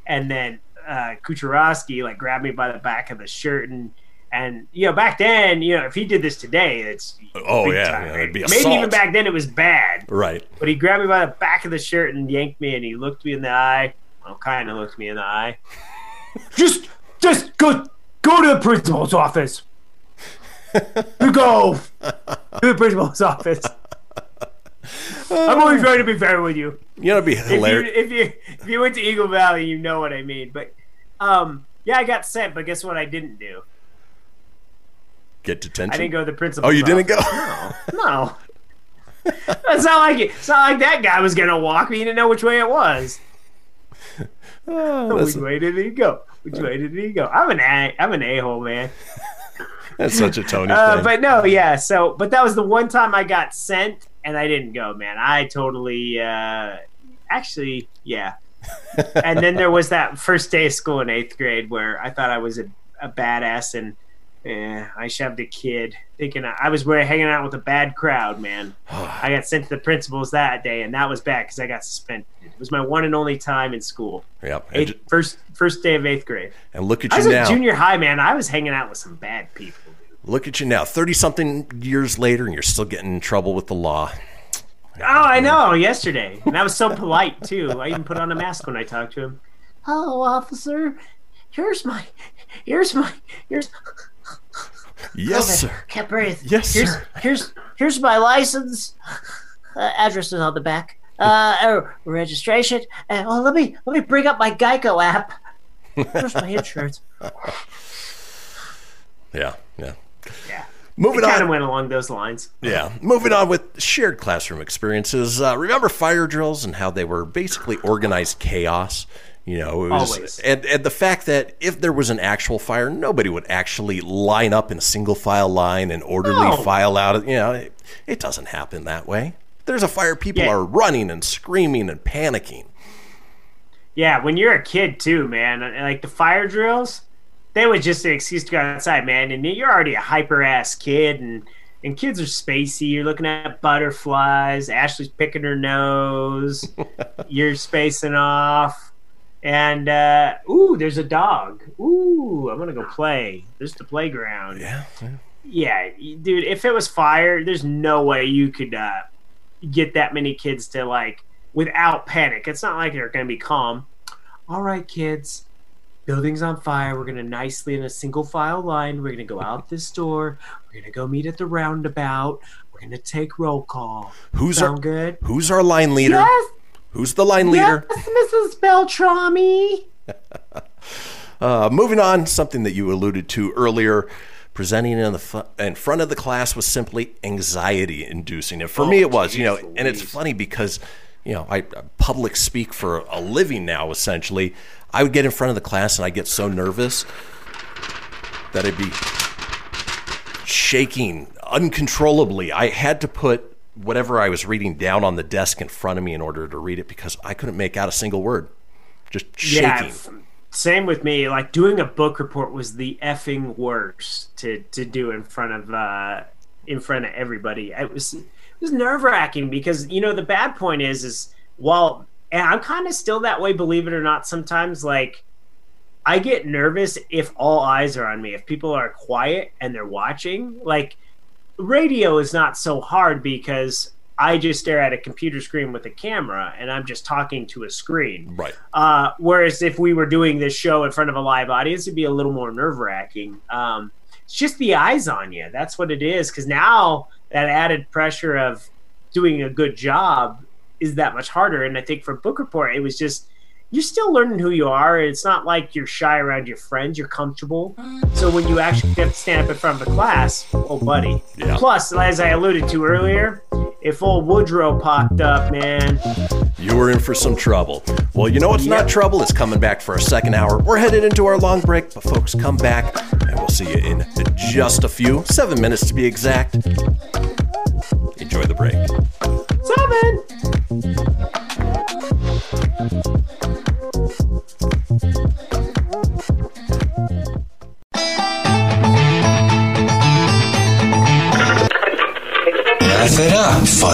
and then uh, Kucherowski like grabbed me by the back of the shirt, and and you know back then, you know if he did this today, it's Oh, yeah, time, yeah, right? it'd be maybe even back then it was bad, Right. but he grabbed me by the back of the shirt and yanked me, and he looked me in the eye. Well, kind of looked me in the eye. <laughs> just, just go, go to the principal's office. You go <laughs> to the principal's office. I'm only trying to be fair with you. You know, it'd be If you, hilarious. if you if you went to Eagle Valley, you know what I mean. But um, yeah, I got sent. But guess what? I didn't do. Get detention. I didn't go to the principal. Oh, you didn't go. No, No. <laughs> It's not like it. It's not like that guy was gonna walk me. He didn't know which way it was. <laughs> Oh, Which way did he go? Which way did he go? I'm an a, I'm an a hole man. <laughs> that's such a Tony Uh, thing. but no, yeah. So, but that was the one time I got sent, and I didn't go, man. I totally, uh, actually, yeah. <laughs> and then there was that first day of school in eighth grade where I thought I was a, a badass, and eh, I shoved a kid, thinking I, I was where hanging out with a bad crowd, man. <sighs> I got sent to the principals that day, and that was bad because I got suspended. It was my one and only time in school. Yep. Eighth, ju- first first day of eighth grade. and look at I you was now. in junior high, man. I was hanging out with some bad people. Dude. Look at you now, 30 something years later, and you're still getting in trouble with the law. Oh, I know. Yesterday, and I was so polite too. I even put on a mask when I talked to him. Hello, officer. Here's my, here's my, here's. Yes, Okay, sir. Can't breathe. Yes, here's, sir. Here's here's my license. Uh, address is on the back. Uh, uh, registration. Uh, oh, let me let me bring up my Geico app. Here's my insurance. <laughs> Yeah, yeah. Yeah. Moving it kind on. of went along those lines. Yeah. Moving on with shared classroom experiences. Uh, remember fire drills and how they were basically organized chaos? You know, it was, Always. And, and the fact that if there was an actual fire, nobody would actually line up in a single file line and orderly No. file out. You know, it, it doesn't happen that way. There's a fire, people Yeah. are running and screaming and panicking. Yeah, when you're a kid too, man. Like the fire drills, they was just an excuse to go outside, man. And you're already a hyper ass kid, and and kids are spacey. You're looking at butterflies. Ashley's picking her nose. <laughs> you're spacing off. And uh, ooh, there's a dog. Ooh, I'm gonna go play. There's the playground. Yeah. Yeah, dude. If it was fire, there's no way you could uh, get that many kids to like without panic. It's not like they're to be calm. All right, kids. Building's on fire. We're going to nicely in a single file line. We're going to go out this door. We're going to go meet at the roundabout. We're going to take roll call. Who's Sound our good? Who's our line leader? Yes, Who's the line leader? yes, Mrs. Beltrami. <laughs> Uh, moving on, something that you alluded to earlier, presenting in the fu- in front of the class was simply anxiety inducing. And for me, it was, you know, geez and it's funny because, you know, I public speak for a living now. Essentially, I would get in front of the class and I'd get so nervous that I'd be shaking uncontrollably. I had to put whatever I was reading down on the desk in front of me in order to read it because I couldn't make out a single word. Just shaking. Yeah, same with me. Like doing a book report was the effing worst to to do in front of uh in front of everybody. It was was nerve wracking because you know the bad point is is while and I'm kind of still that way, believe it or not. Sometimes like I get nervous if all eyes are on me. If people are quiet and they're watching, like radio is not so hard because I just stare at a computer screen with a camera and I'm just talking to a screen. Right. Uh, whereas if we were doing this show in front of a live audience, it'd be a little more nerve wracking. Um, it's just the eyes on you. That's what it is. Because now that added pressure of doing a good job is that much harder. And I think for book report, it was just you're still learning who you are. It's not like you're shy around your friends. You're comfortable. So when you actually have to stand up in front of a class, oh, buddy. Yeah. Plus, as I alluded to earlier, if old Woodrow popped up, man, You were in for some trouble. Well, you know what's not trouble? It's coming back for our second hour. We're headed into our long break, but folks, come back and we'll see you in just a few, seven minutes to be exact. Enjoy the break.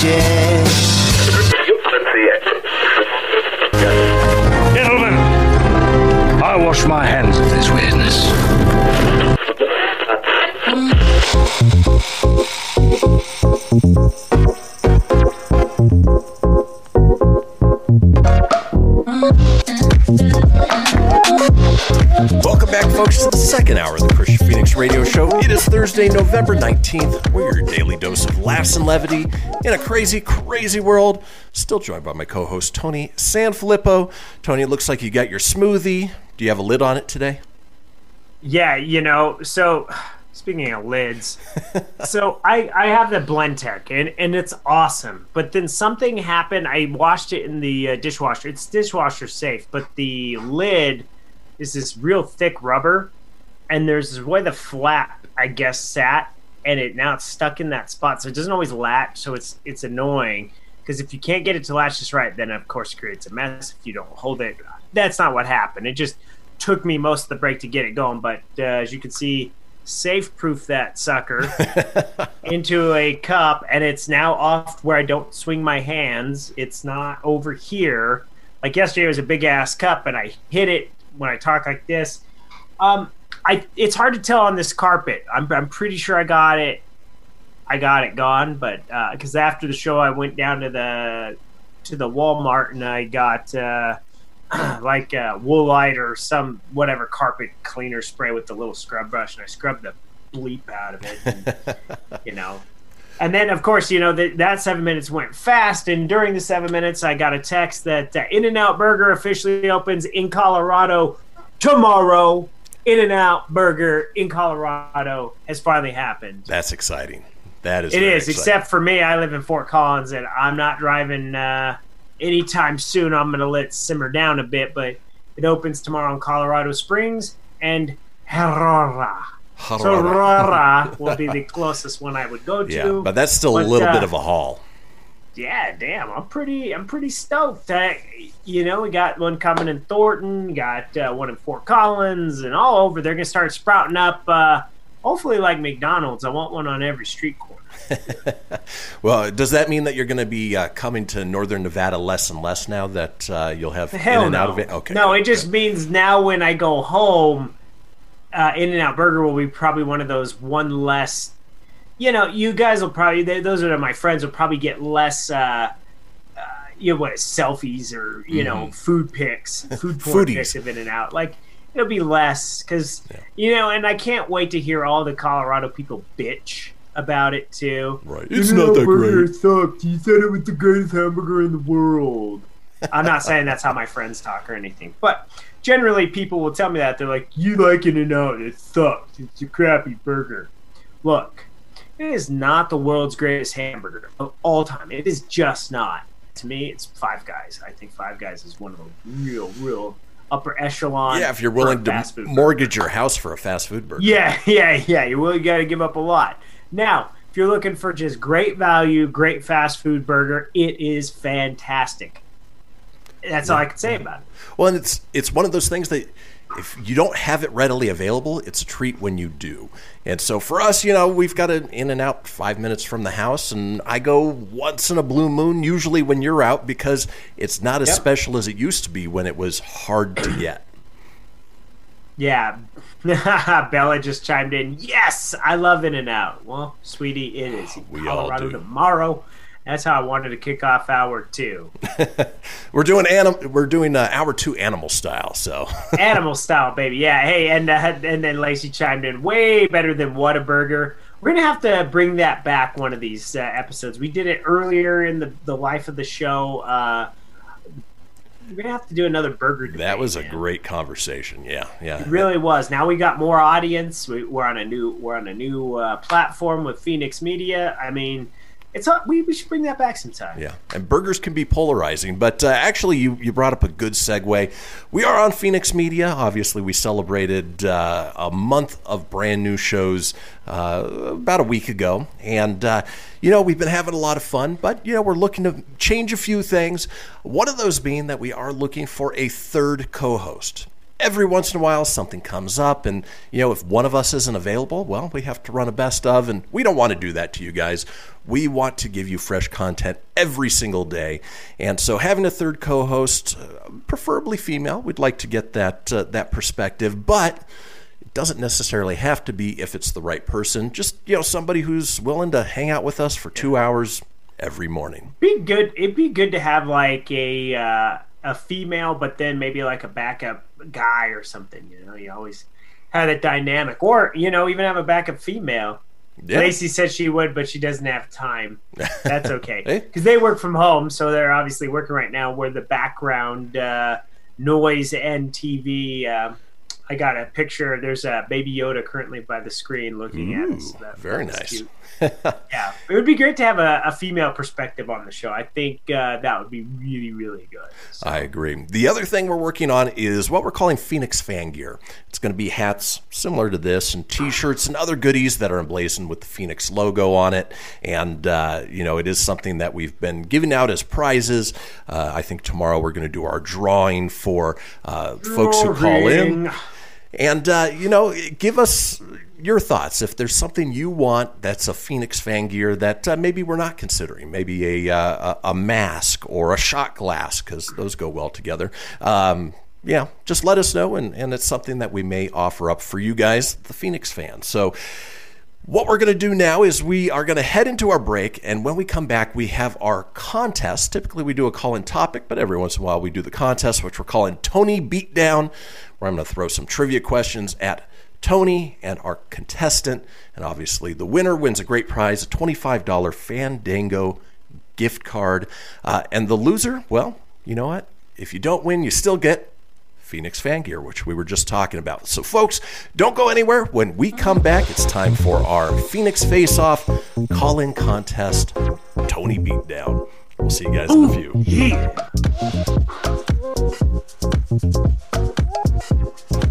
Gentlemen, I wash my hands of this weirdness. Welcome back, folks, to the second hour of the Kristian Fenix Radio Show. It is Thursday, November 19th. We're your daily dose of laughs and levity in a crazy, crazy world. Still joined by my co host, Tony Sanfilippo. Tony, it looks like you got your smoothie. Do you have a lid on it today? Yeah, you know, so speaking of lids, so I I have the Blendtec and and it's awesome. But then something happened. I washed it in the uh, dishwasher. It's dishwasher safe, but the lid is this real thick rubber, and there's where the flap I guess sat, and it now it's stuck in that spot, so it doesn't always latch. So it's it's annoying because if you can't get it to latch just right, then of course it creates a mess. If you don't hold it, that's not what happened. It just took me most of the break to get it going, but uh, as you can see, safe proof that sucker <laughs> into a cup, and it's now off where I don't swing my hands. It's not over here. Like yesterday, it was a big ass cup, and I hit it when I talk like this. Um, I it's hard to tell on this carpet. I'm I'm pretty sure I got it. I got it gone, but because after the show, I went down to the to the Walmart and I got uh, <clears throat> like uh, Woolite or some whatever carpet cleaner spray with the little scrub brush, and I scrubbed the bleep out of it. And, <laughs> you know, and then of course, you know that that seven minutes went fast, and during the seven minutes, I got a text that uh, In and Out Burger officially opens in Colorado tomorrow. In and Out Burger in Colorado has finally happened. That's exciting. That is. It is, exciting. except for me. I live in Fort Collins, and I'm not driving uh, anytime soon. I'm going to let it simmer down a bit, but it opens tomorrow in Colorado Springs and Aurora. So Aurora <laughs> will be the closest one I would go to. Yeah, but that's still a little uh, bit of a haul. Yeah, damn, I'm pretty, I'm pretty stoked. You know, we got one coming in Thornton, got uh, one in Fort Collins, and all over. They're gonna start sprouting up. Uh, hopefully, like McDonald's. I want one on every street corner. <laughs> Well, does that mean that you're going to be uh, coming to Northern Nevada less and less now that uh, you'll have Hell in and no. out of it? Okay. No, good, it just good. means now when I go home, uh, In and Out Burger will be probably one of those one less. You know, you guys will probably they, those are my friends will probably get less. Uh, uh, you know what? Selfies or you know food pics, food porn pics of In and Out. Like it'll be less because you know, and I can't wait to hear all the Colorado people bitch about it too. Right. It's not that great. sucked. He said it was the greatest hamburger in the world. I'm not saying that's how my friends talk or anything, but generally people will tell me that they're like, "You like In and Out? It sucks. It's a crappy burger." Look, it is not the world's greatest hamburger of all time. It is just not. To me, it's Five Guys. I think Five Guys is one of the real, real upper echelon. Yeah, if you're willing to food burger. mortgage your house for a fast food burger. Yeah, <laughs> yeah, yeah. You really got to give up a lot. Now, if you're looking for just great value, great fast food burger, it is fantastic. That's all I can say about it. Well, and it's it's one of those things that if you don't have it readily available, it's a treat when you do. And so for us, you know, we've got an in and out five minutes from the house, and I go once in a blue moon, usually when you're out, because it's not as Yep. special as it used to be when it was hard to get. Yeah. <laughs> Bella just chimed in. Yes, I love In and Out. Well, sweetie, it is We all Colorado do. tomorrow. That's how I wanted to kick off hour two. <laughs> We're doing anim- we're doing uh, hour two animal style, so <laughs> Animal style, baby. Yeah. Hey, and uh, and then Lacey chimed in. Way better than Whataburger. We're gonna have to bring that back one of these uh, episodes. We did it earlier in the the life of the show. Uh, we're gonna have to do another burger. Debate, that was a man. great conversation. Yeah, yeah. It really was. Now we got more audience. We, we're on a new we're on a new uh, platform with Fenix Media. I mean, it's a, we we should bring that back sometime. Yeah, and burgers can be polarizing, but uh, actually, you, you brought up a good segue. We are on Fenix Media. Obviously, we celebrated uh, a month of brand new shows uh, about a week ago, and uh, you know we've been having a lot of fun. But you know we're looking to change a few things. One of those being that we are looking for a third co-host every once in a while something comes up and you know if one of us isn't available well we have to run a best of and we don't want to do that to you guys. We want to give you fresh content every single day. And so having a third co-host uh, preferably female we'd like to get that uh, that perspective but it doesn't necessarily have to be if it's the right person. Just you know somebody who's willing to hang out with us for two hours every morning. Be good. It'd be good to have like a uh, a female, but then maybe like a backup guy or something. You know, you always have that dynamic, or you know, even have a backup female. Yeah. Lacey said she would, but she doesn't have time. That's <laughs> okay Hey. because they work from home, so they're obviously working right now. Where the background uh, noise and TV uh, I got a picture. There's a baby Yoda currently by the screen looking at us. Ooh, That- very nice. <laughs> yeah, it would be great to have a, a female perspective on the show. I think uh, that would be really, really good. So, I agree. The other thing we're working on is what we're calling Fenix Fan Gear. It's going to be hats similar to this, and T-shirts and other goodies that are emblazoned with the Fenix logo on it. And uh, you know, it is something that we've been giving out as prizes. Uh, I think tomorrow we're going to do our drawing for uh, folks who call in. And, uh, you know, give us your thoughts. If there's something you want that's a Fenix fan gear that uh, maybe we're not considering, maybe a, uh, a mask or a shot glass, because those go well together. Um, yeah, just let us know, and, and it's something that we may offer up for you guys, the Fenix fans. So, what we're going to do now is we are going to head into our break, and when we come back, we have our contest. Typically, we do a call in topic, but every once in a while, we do the contest, which we're calling Tony Beatdown, where I'm going to throw some trivia questions at Tony and our contestant. And obviously, the winner wins a great prize a $25 Fandango gift card. Uh, and the loser, well, you know what? If you don't win, you still get Fenix Fan Gear, which we were just talking about. So, folks, don't go anywhere. When we come back, it's time for our Fenix Face Off call in contest Tony Beatdown. We'll see you guys in a few. Yeah.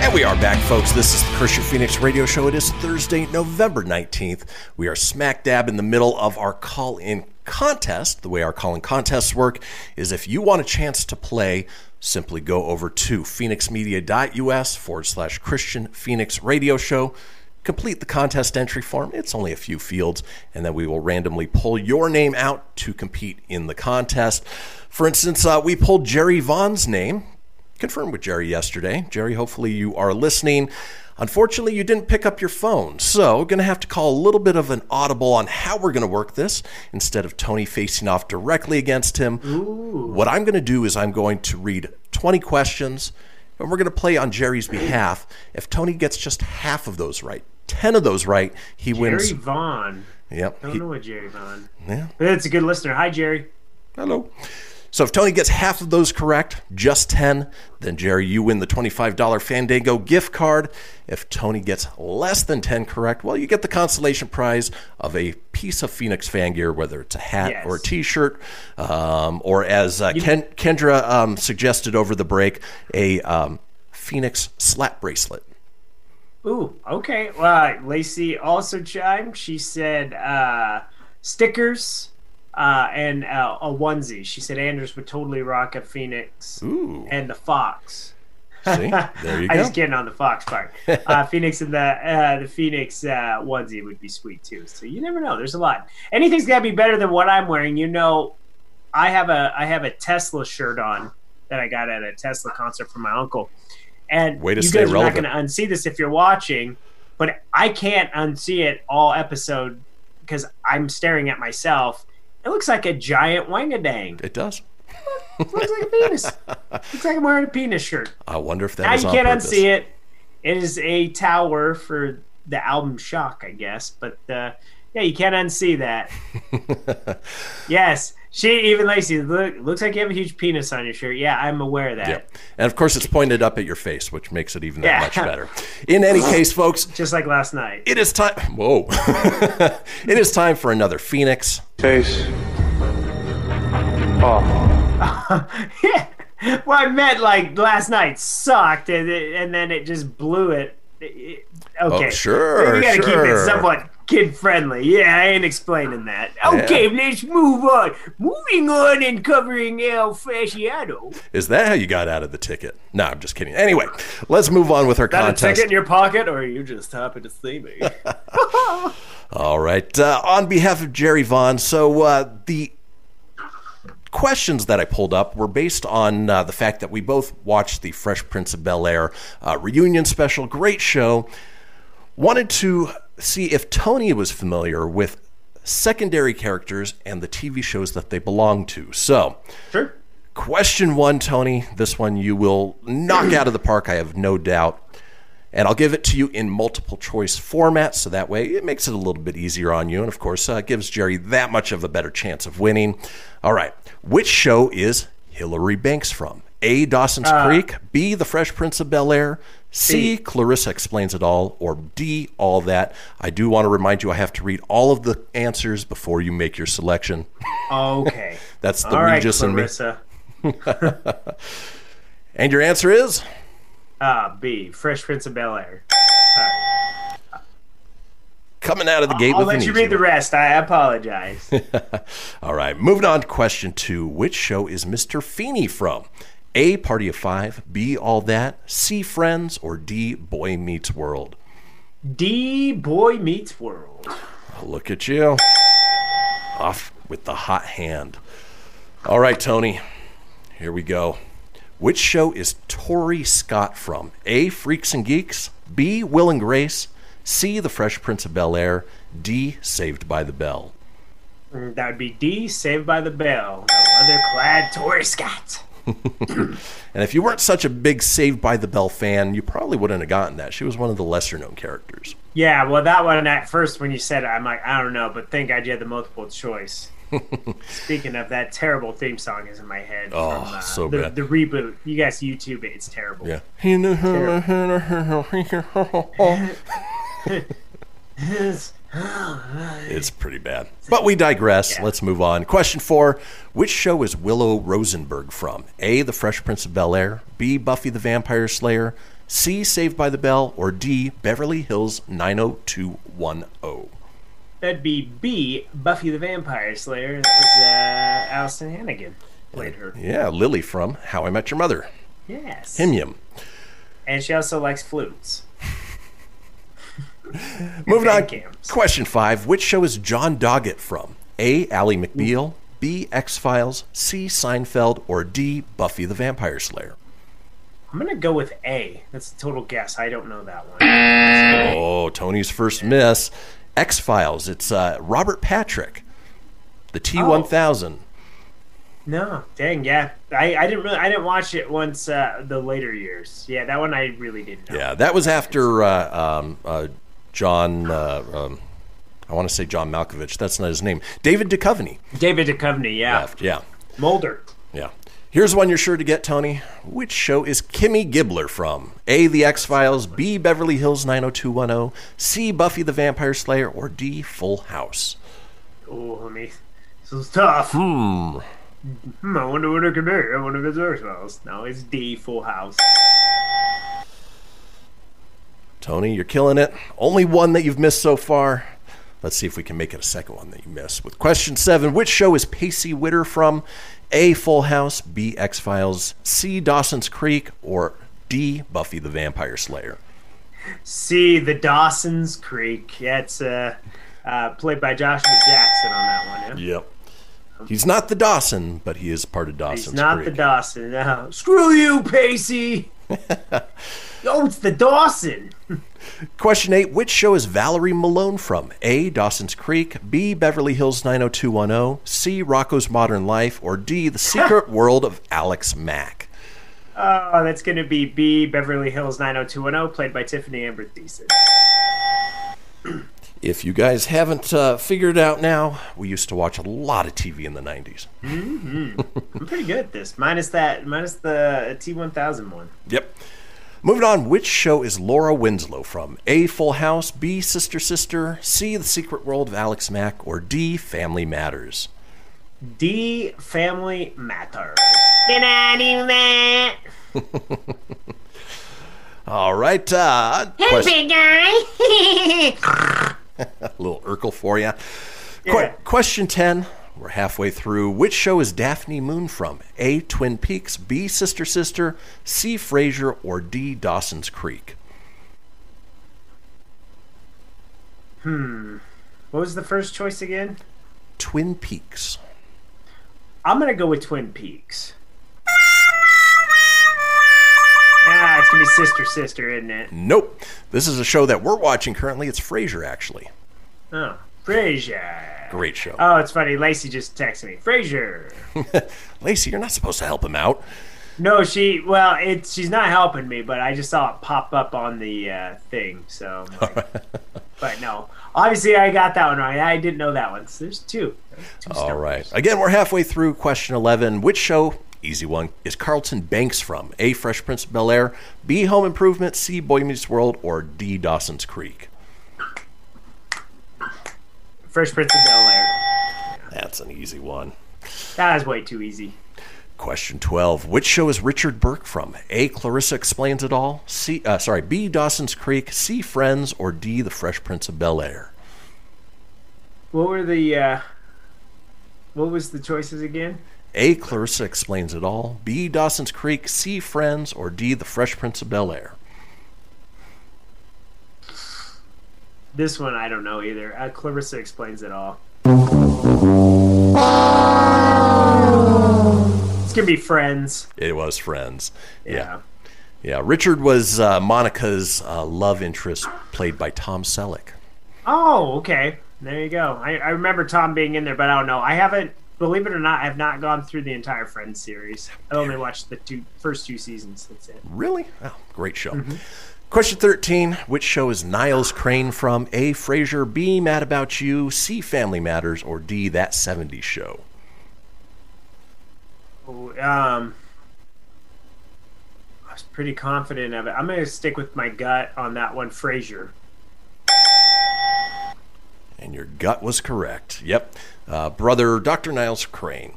And we are back, folks. This is the Kristian Fenix Radio Show. It is Thursday, November 19th. We are smack dab in the middle of our call in contest. The way our call in contests work is if you want a chance to play, simply go over to fenixmedia.us forward slash Kristian Fenix Radio Show. Complete the contest entry form. It's only a few fields, and then we will randomly pull your name out to compete in the contest. For instance, uh, we pulled Jerry Vaughn's name confirmed with Jerry yesterday. Jerry, hopefully you are listening. Unfortunately, you didn't pick up your phone, so going to have to call a little bit of an audible on how we're going to work this instead of Tony facing off directly against him. What I'm going to do is I'm going to read 20 questions and we're going to play on Jerry's behalf. If Tony gets just half of those right, 10 of those right, he Jerry wins. Jerry Vaughn. Yep. I don't he- know what Jerry Vaughn. yeah. It's a good listener. Hi, Jerry. Hello. So if Tony gets half of those correct, just 10, then Jerry, you win the $25 Fandango gift card. If Tony gets less than 10 correct, well, you get the consolation prize of a piece of Fenix fan gear, whether it's a hat Yes. or a t shirt, um, or as uh, Ken, Kendra um, suggested over the break, a um, Fenix slap bracelet. Ooh, okay. Well, Lacey also chimed. She said uh, stickers uh, and uh, a onesie. She said Anders would totally rock a Fenix Ooh. and the Fox. See? <laughs> There you I go. just kidding on the Fox part. Uh, <laughs> Fenix and the uh, the Fenix uh, onesie would be sweet too. So you never know. There's a lot. Anything's got to be better than what I'm wearing. You know, I have a I have a Tesla shirt on that I got at a Tesla concert from my uncle. And Way to you guys are relevant. not going to unsee this if you're watching, but I can't unsee it all episode because I'm staring at myself. It looks like a giant wangadang. It does. It looks like a penis. <laughs> looks like I'm wearing a penis shirt. I wonder if that Now you can't purpose. unsee it. It is a tower for the album Shock, I guess. But uh, yeah, you can't unsee that. <laughs> yes, she even Lacey look, looks like you have a huge penis on your shirt. Yeah, I'm aware of that. Yeah. And of course, it's pointed up at your face, which makes it even that Yeah. much better. <laughs> In any case, folks, Just like last night. it is time. Whoa. <laughs> it is time for another Fenix. Face. Off. Oh. <laughs> yeah. Well, I meant like last night sucked, and it, and then it just blew it. It- Okay. Oh, sure, We gotta keep it somewhat kid friendly. Yeah, I ain't explaining that. Okay, let's move on. Moving on and covering El Fasciato. Is that how you got out of the ticket? No, I'm just kidding. Anyway, let's move on with our Got a ticket in your pocket, or are you just happy to see me? <laughs> All right. Uh, on behalf of Jerry Vaughn, so uh, the questions that I pulled up were based on uh, the fact that we both watched the Fresh Prince of Bel Air uh, reunion special. Great show. Wanted to see if Tony was familiar with secondary characters and the TV shows that they belong to. So, Sure. question one, Tony. This one you will knock out of the park, I have no doubt. And I'll give it to you in multiple choice format, so that way it makes it a little bit easier on you. And of course, uh, gives Jerry that much of a better chance of winning. All right. Which show is Hillary Banks from? A. Dawson's Creek, B. The Fresh Prince of Bel Air, C. Clarissa Explains It All, or D. All That. I do want to remind you I have to read all of the answers before you make your selection. Okay. <laughs> That's the All right, Regis and me. <laughs> And your answer is? Ah, B. Fresh Prince of Bel Air. Coming out of the gate I'll with let you read the rest. I apologize. <laughs> All right, moving on to question two. Which show is Mr. Feeney from? A. Party of Five, B. All That, C. Friends, or D. Boy Meets World? D. Boy Meets World. Look at you. Off with the hot hand. All right, Tony. Here we go. Which show is Tori Scott from? A. Freaks and Geeks, B. Will and Grace, C. The Fresh Prince of Bel Air, D. Saved by the Bell. Mm, That would be D. Saved by the Bell. The leather-clad Tori Scott. <laughs> And if you weren't such a big Saved by the Bell fan, you probably wouldn't have gotten that. She was one of the lesser known characters. Yeah, well, that one at first when you said it, I'm like, I don't know, but thank God you had the multiple choice. <laughs> Speaking of that terrible theme song is in my head. Oh, from, uh, so the, bad. The reboot. You guys YouTube it. It's terrible. Yeah. <laughs> It's <gasps> pretty bad. But we digress. Let's move on. Question four Which show is Willow Rosenberg from? A. The Fresh Prince of Bel Air, B. Buffy the Vampire Slayer, C. Saved by the Bell, or D. Beverly Hills 90210? That'd be B. Buffy the Vampire Slayer. That was uh, Alyson Hannigan played her. Yeah, Lily from How I Met Your Mother. Yes. Himyum. And she also likes flutes. <laughs> Moving on. Bandcamps. Question five Which show is John Doggett from? A. Ally McBeal, B. X Files, C. Seinfeld, or D. Buffy the Vampire Slayer? I'm gonna go with A. That's a total guess. I don't know that one. Oh, Tony's first miss. X Files. It's uh, Robert Patrick, the T one thousand. No, dang, yeah. I, I didn't really I didn't watch it once uh, the later years. Yeah, that one I really didn't know. Yeah, that was after uh, um, uh, John. Uh, um, I want to say John Malkovich. That's not his name. David Duchovny David Duchovny, yeah. left. Yeah, Mulder. yeah. Here's one you're sure to get, Tony. Which show is Kimmy Gibbler from? A. The X Files, B. Beverly Hills 90210, C. Buffy the Vampire Slayer, or D. Full House? Oh, let me. This is tough. Hmm. Hmm, I wonder what it could be. I wonder if it's X-Files. No, it's D. Full House. Tony, you're killing it. Only one that you've missed so far. Let's see if we can make it a second one that you missed. With question seven, which show is Pacey Witter from? A. Full House, B. X Files, C. Dawson's Creek, or D. Buffy the Vampire Slayer? C. The Dawson's Creek. Yeah, it's uh, uh, played by Joshua Jackson on that one. Yeah? Yep. He's not the Dawson, but he is part of Dawson's He's not Creek. the Dawson. No. Screw you, Pacey. <laughs> oh, it's the Dawson. Question eight Which show is Valerie Malone from? A. Dawson's Creek, B. Beverly Hills 90210, C. Rocco's Modern Life, or D. The Secret <laughs> World of Alex Mack? Oh, that's going to be B. Beverly Hills 90210, played by Tiffani Amber Thiessen. <clears throat> If you guys haven't uh, figured it out now, we used to watch a lot of TV in the 90s. <laughs> I'm pretty good at this. Minus that, minus the T1000 one. Yep. Moving on, which show is Laura Winslow from? A. Full House, B. Sister Sister, C. The Secret World of Alex Mack, or D. Family Matters? D. Family Matters. Can I do that? <laughs> All right. Uh, question- Big guy. <laughs> <laughs> a little Urkel for you. Yeah. question 10. We're halfway through. Which show is Daphne Moon from? A. Twin Peaks, B. Sister Sister, C. Frasier, or D. Dawson's Creek? Hmm. What was the first choice again? Twin Peaks. I'm gonna go with Twin Peaks. Ah, it's gonna be sister sister, isn't it? Nope. This is a show that we're watching currently. It's Frasier, actually. Oh, Frasier. Great show. Oh, it's funny. Lacey just texted me. Frasier. <laughs> Lacey, you're not supposed to help him out. No, she. Well, it's she's not helping me, but I just saw it pop up on the uh, thing. So, like- <laughs> but no, obviously I got that one right. I didn't know that one. So there's two. two All stars. right. Again, we're halfway through question 11. Which show, easy one, is Carlton Banks from? A. Fresh Prince of Bel Air, B. Home Improvement, C. Boy Meets World, or D. Dawson's Creek? Fresh Prince of Bel Air. That's an easy one. That is way too easy. Question 12. Which show is Richard Burke from? A. Clarissa Explains It All, C. Uh, sorry, B. Dawson's Creek, C. Friends, or D. The Fresh Prince of Bel Air? What were the? uh What was the choices again? A. Clarissa Explains It All, B. Dawson's Creek, C. Friends, or D. The Fresh Prince of Bel Air? This one I don't know either. Uh, Clarissa explains it all. It's gonna be Friends. It was Friends. Yeah. Yeah, Richard was uh, Monica's uh, love interest, played by Tom Selleck. Oh, okay. There you go. I, I remember Tom being in there, but I don't know. I haven't, believe it or not, I have not gone through the entire Friends series. I only watched the two first two seasons. That's it. Really? Oh, great show. Question 13. Which show is Niles Crane from? A. Frasier, B. Mad About You, C. Family Matters, or D. That 70s Show? Um, I was pretty confident of it. I'm going to stick with my gut on that one, Frasier. And your gut was correct. Yep. Uh, brother Dr. Niles Crane.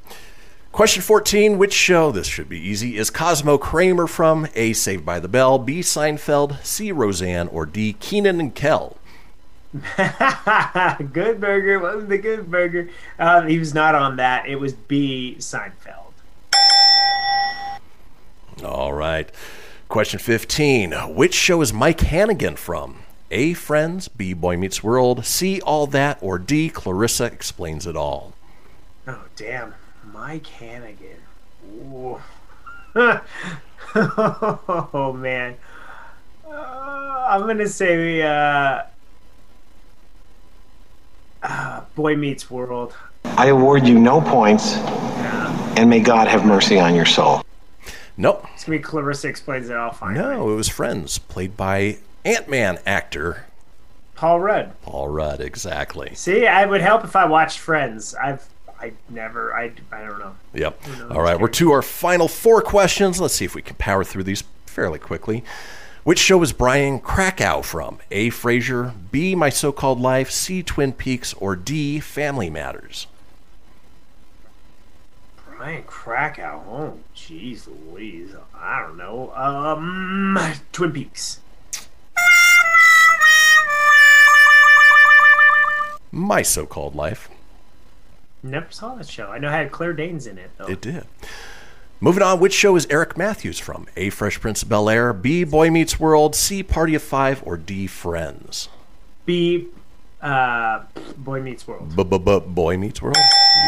Question 14. Which show, this should be easy, is Cosmo Kramer from? A. Saved by the Bell, B. Seinfeld, C. Roseanne, or D. Kenan and Kel? <laughs> good burger. What was the good burger? Um, he was not on that. It was B. Seinfeld. All right. Question 15. Which show is Mike Hannigan from? A. Friends, B. Boy Meets World, C. All That, or D. Clarissa Explains It All? Oh, damn. Mike Hannigan. Ooh. <laughs> oh, man. Uh, I'm going to say uh, uh, Boy Meets World. I award you no points, and may God have mercy on your soul. Nope. It's going to be Clarissa Explains It All fine. No, it was Friends, played by Ant Man actor Paul Rudd. Paul Rudd. Exactly. See, I would help if I watched Friends. I've I never I I don't know. Yep. All right, we're to our final four questions. Let's see if we can power through these fairly quickly. Which show is Brian Krakow from? A. Frasier, B. My So Called Life, C. Twin Peaks, or D. Family Matters? Brian Krakow. Oh, jeez Louise. I don't know. Um, Twin Peaks. My So Called Life. Never saw that show. I know it had Claire Danes in it though. It did. Moving on, which show is Eric Matthews from? A. Fresh Prince of Bel Air, B. Boy Meets World, C. Party of Five, or D. Friends? B. Uh, Boy Meets World. Boy Meets World.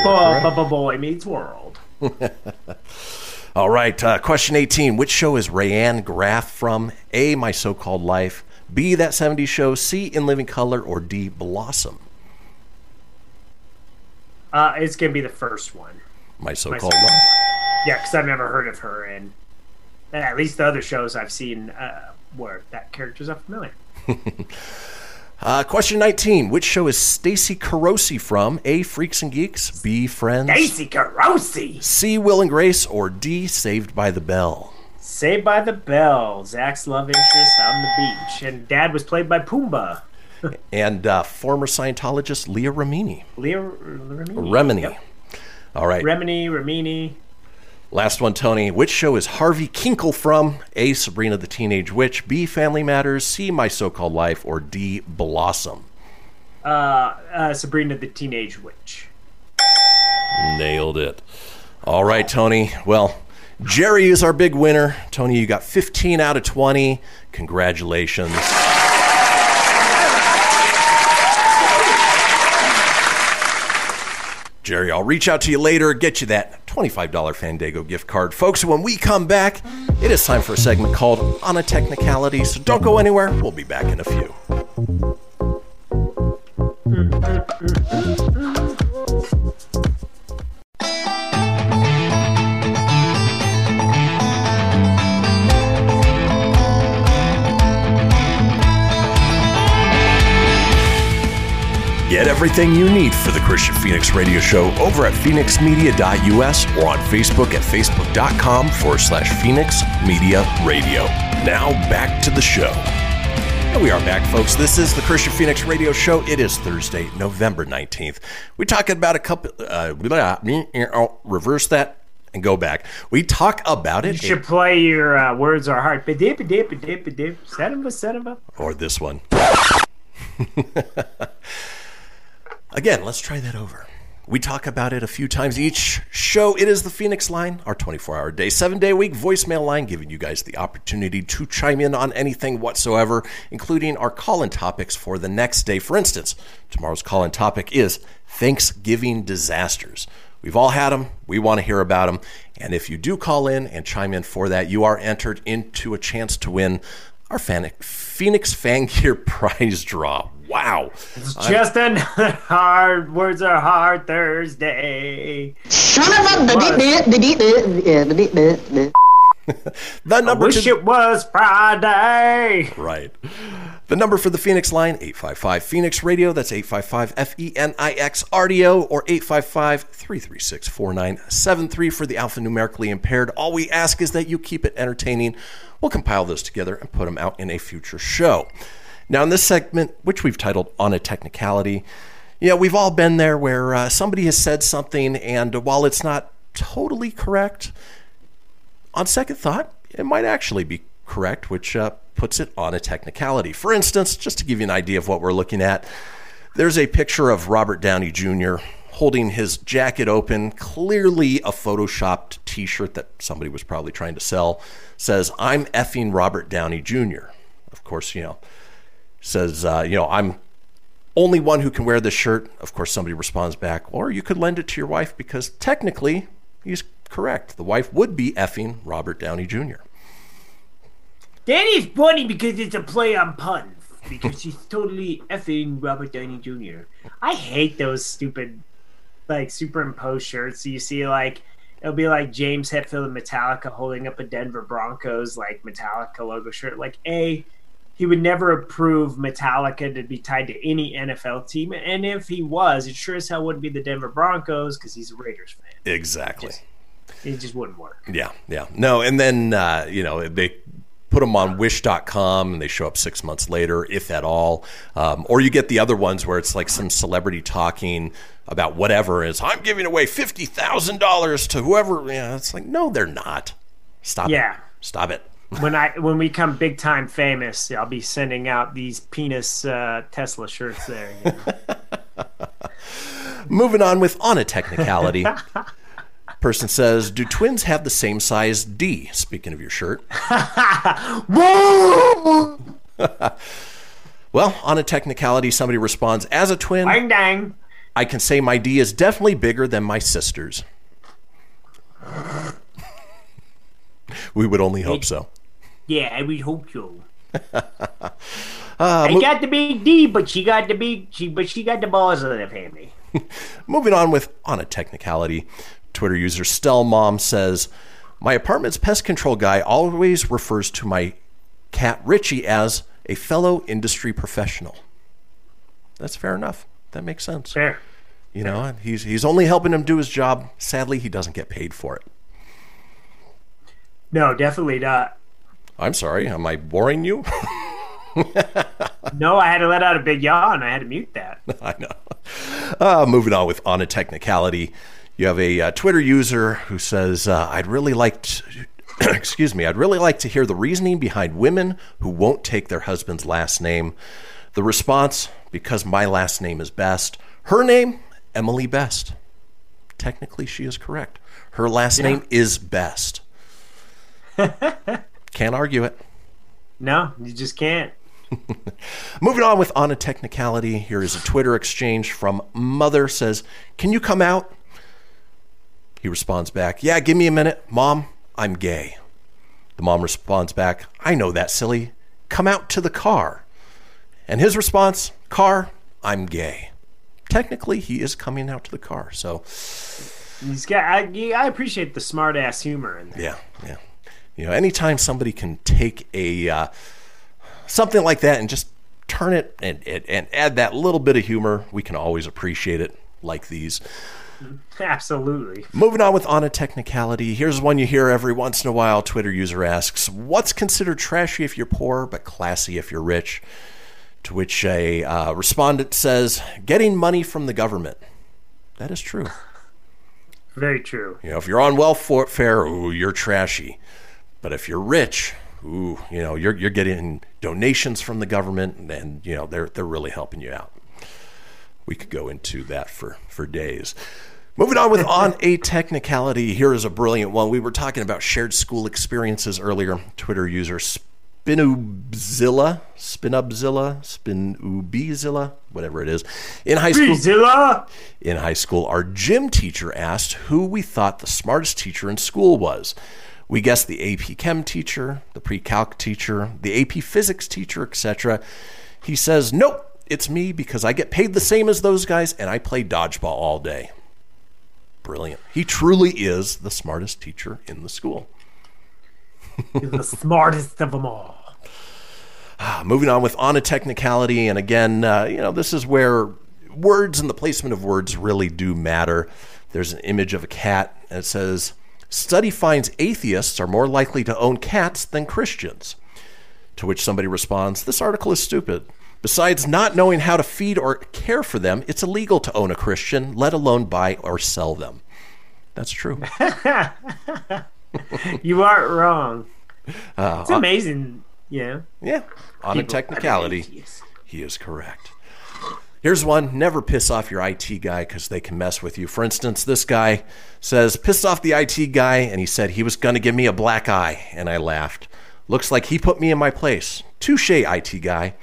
You are correct. Bu- bu- Boy Meets World. <laughs> All right, uh, question 18. Which show is Rayanne Graff from? A. My So Called Life, B. That 70s Show, C. In Living Color, or D. Blossom? Uh, it's gonna be the first one. My So My Called So-Called Life. Yeah, because I've never heard of her, and at least the other shows I've seen uh, where that character's unfamiliar. <laughs> Uh, question 19. Which show is Stacy Carosi from? A. Freaks and Geeks, B. Friends, Stacy Carosi. C. Will and Grace, or D. Saved by the Bell? Saved by the Bell. Zach's love interest on the beach, and Dad was played by Pumbaa. And uh, former Scientologist Leah Remini. Leah Remini. Remini. Yep. All right. Remini, Remini. Last one, Tony. Which show is Harvey Kinkle from? A. Sabrina the Teenage Witch, B. Family Matters, C. My So Called Life, or D. Blossom? Uh, uh, Sabrina the Teenage Witch. Nailed it. All right, Tony. Well, Jerry is our big winner. Tony, you got 15 out of 20. Congratulations. Jerry, I'll reach out to you later, get you that $25 Fandango gift card. Folks, when we come back, it is time for a segment called On a Technicality, so don't go anywhere. We'll be back in a few. Get everything you need for the Kristian Fenix Radio Show over at fenixmedia.us or on Facebook at facebook.com forward slash Fenix Media Radio. Now back to the show. And we are back, folks. This is the Kristian Fenix Radio Show. It is Thursday, November 19th. We talk about a couple, uh, reverse that and go back. We talk about it. You should play your uh, words are hard. Or this one. <laughs> Again, let's try that over. We talk about it a few times each show. It is the Fenix line, our 24 hour day, seven day week voicemail line, giving you guys the opportunity to chime in on anything whatsoever, including our call in topics for the next day. For instance, tomorrow's call in topic is Thanksgiving disasters. We've all had them. We want to hear about them. And if you do call in and chime in for that, you are entered into a chance to win our Fenix Fan Gear <laughs> prize draw. Wow. It's just another hard words are hard Thursday. Son of <laughs> the number I wish to- it was Friday. Right. The number for the Fenix line, 855 Fenix Radio. That's 855 F E N I X RDO or 855 336 4973 for the alphanumerically impaired. All we ask is that you keep it entertaining. We'll compile those together and put them out in a future show. Now, in this segment, which we've titled On a Technicality, you know, we've all been there where uh, somebody has said something, and while it's not totally correct, on second thought, it might actually be correct, which uh, puts it on a technicality. For instance, just to give you an idea of what we're looking at, there's a picture of Robert Downey Jr. holding his jacket open, clearly a photoshopped t shirt that somebody was probably trying to sell, says, I'm effing Robert Downey Jr. Of course, you know, says, uh, you know, I'm only one who can wear this shirt. Of course, somebody responds back, or you could lend it to your wife because technically he's correct. The wife would be effing Robert Downey Jr. That is funny because it's a play on puns. Because she's totally effing Robert Downey Jr. I hate those stupid, like superimposed shirts. You see, like it'll be like James Hetfield and Metallica holding up a Denver Broncos like Metallica logo shirt. Like a, he would never approve Metallica to be tied to any NFL team, and if he was, it sure as hell wouldn't be the Denver Broncos because he's a Raiders fan. Exactly. It just wouldn't work. Yeah, yeah. No, and then, uh, you know, they put them on wish.com and they show up six months later, if at all. Um, or you get the other ones where it's like some celebrity talking about whatever is, I'm giving away $50,000 to whoever. Yeah, it's like, no, they're not. Stop Yeah. it. Stop it. When I when we come big time famous, I'll be sending out these penis uh, Tesla shirts there. you <laughs> know. Moving on with on a technicality. <laughs> Person says, "Do twins have the same size D?" Speaking of your shirt. <laughs> well, on a technicality, somebody responds, "As a twin, Dang dang. I can say my D is definitely bigger than my sister's." we would only hope so. Yeah, I would hope so. <laughs> Uh, I mo- got the big D, but she got the big she but she got the balls of the family. <laughs> Moving on with on a technicality, Twitter user Stellmom says, "My apartment's pest control guy always refers to my cat Richie as a fellow industry professional." That's fair enough. That makes sense. Fair. You know, he's he's only helping him do his job. Sadly, he doesn't get paid for it. No, definitely not. I'm sorry. Am I boring you? <laughs> No, I had to let out a big yawn. I had to mute that. <laughs> I know. Uh, moving on with on a technicality, you have a uh, Twitter user who says, uh, "I'd really like to." <clears throat> excuse me. I'd really like to hear the reasoning behind women who won't take their husband's last name. The response: Because my last name is Best. Her name, Emily Best. Technically, she is correct. Her last Yeah. name is Best. <laughs> Can't argue it. No, you just can't. <laughs> Moving on with on a technicality, here is a Twitter exchange from Mother says, "Can you come out? He responds back, Yeah, give me a minute. Mom, I'm gay. The mom responds back, I know that, silly. Come out to the car. And his response, Car, I'm gay. Technically, he is coming out to the car. So, He's got. I, I appreciate the smart ass humor in there. yeah, yeah. You know, anytime somebody can take a uh, something like that and just turn it and, and, and add that little bit of humor, we can always appreciate it like these. Absolutely. Moving on with on a technicality, here's one you hear every once in a while. Twitter user asks, "What's considered trashy if you're poor, but classy if you're rich?" To which a uh, respondent says, "Getting money from the government." That is true. Very true. You know, if you're on welfare, ooh, you're trashy. But if you're rich, ooh, you know, you're you're getting donations from the government, and you know they're they're really helping you out. We could go into that for for days. Moving on with on a technicality, here is a brilliant one. We were talking about shared school experiences earlier. Twitter user Spinubzilla, Spinubzilla, Spinubzilla, whatever it is. In high school, in high school, our gym teacher asked who we thought the smartest teacher in school was. We guessed the AP Chem teacher, the pre-calc teacher, the AP Physics teacher, etc. He says, "Nope, it's me because I get paid the same as those guys and I play dodgeball all day." Brilliant. He truly is the smartest teacher in the school. He's the smartest of them all. Ah, moving on with on a technicality, and again, uh, you know, this is where words and the placement of words really do matter. There's an image of a cat, and it says, "Study finds atheists are more likely to own cats than Christians." To which somebody responds, "This article is stupid." Besides not knowing how to feed or care for them, it's illegal to own a Christian, let alone buy or sell them. That's true. <laughs> You aren't wrong. Uh, It's amazing. Yeah. Yeah, on a technicality, he is correct. Here's one never piss off your IT guy because they can mess with you. For instance, this guy says, pissed off the IT guy, and he said he was going to give me a black eye, and I laughed. Looks like he put me in my place. Touche, IT guy.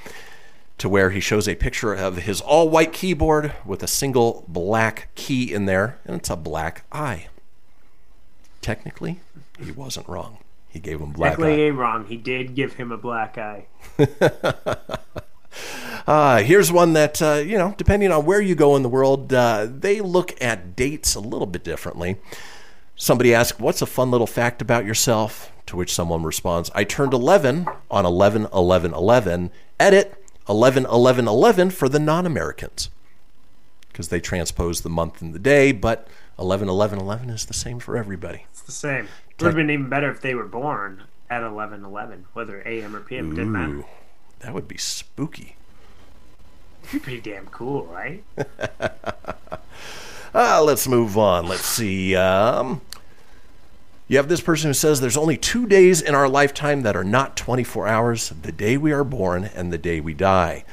To where he shows a picture of his all white keyboard with a single black key in there, and it's a black eye. Technically, he wasn't wrong. He gave him black eye. Technically ain't wrong. He did give him a black eye. <laughs> Uh, <laughs> here's one that, uh, you know, depending on where you go in the world, uh, they look at dates a little bit differently. Somebody asks, What's a fun little fact about yourself? To which someone responds, I turned 11 on 11 11 11. Edit 11 11 11 for the non Americans. Because they transpose the month and the day, but 11 11 11 is the same for everybody. It's the same. It would have been even better if they were born at 11 11, whether AM or PM. Didn't matter. That would be spooky. Pretty damn cool, right? Uh, <laughs> let's move on. Let's see. Um, you have this person who says there's only two days in our lifetime that are not 24 hours the day we are born and the day we die.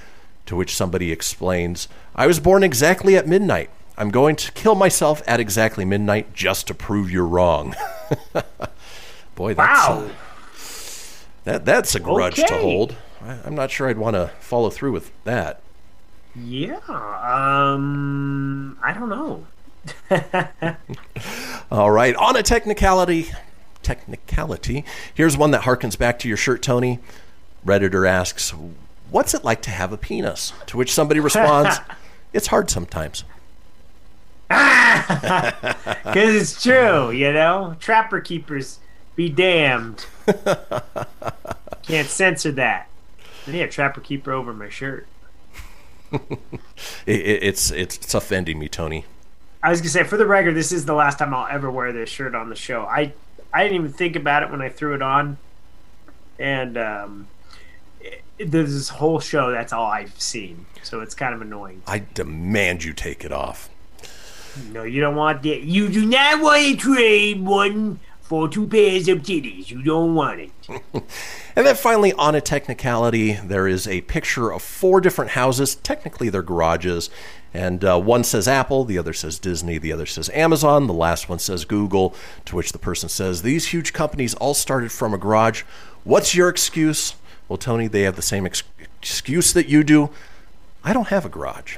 To which somebody explains, I was born exactly at midnight. I'm going to kill myself at exactly midnight just to prove you're wrong. <laughs> Boy, that's, Wow. uh, that, that's a grudge to hold. I, I'm not sure I'd want to follow through with that. Yeah. Um. I don't know. <laughs> All right, on a technicality, technicality. Here's one that harkens back to your shirt, Tony. Redditor asks, "What's it like to have a penis?" To which somebody responds, <laughs> "It's hard sometimes." <laughs> Because it's true, you know? Trapper keepers be damned. Can't censor that. Yeah, trapper keeper over my shirt. <laughs> It, it, it's it's it's offending me, Tony. I was gonna say, for the record, this is the last time I'll ever wear this shirt on the show. I I didn't even think about it when I threw it on, and um, it, there's this whole show. That's all I've seen, so it's kind of annoying. I demand you take it off. No, you don't want that. You do not want to trade one for two pairs of titties. You don't want it. <laughs> And then finally, on a technicality, there is a picture of four different houses. Technically, they're garages. And uh, one says Apple, the other says Disney, the other says Amazon, the last one says Google. To which the person says, These huge companies all started from a garage. What's your excuse? Well, Tony, they have the same ex- excuse that you do. I don't have a garage.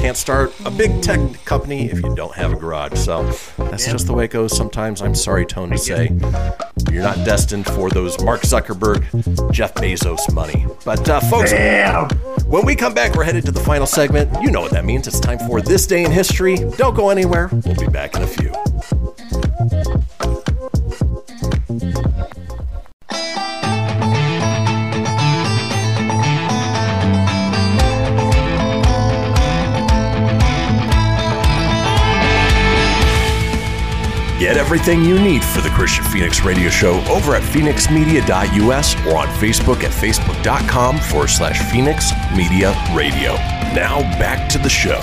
Can't start a big tech company if you don't have a garage. So that's just the way it goes sometimes. I'm sorry, Tone, to say. You're not destined for those Mark Zuckerberg, Jeff Bezos money. But, uh, folks, when we come back, we're headed to the final segment. You know what that means. It's time for This Day in History. Don't go anywhere. We'll be back in a few. Get everything you need for the Kristian Fenix Radio Show over at fenixmedia.us or on Facebook at facebook.com forward slash Fenix Media Radio. Now back to the show.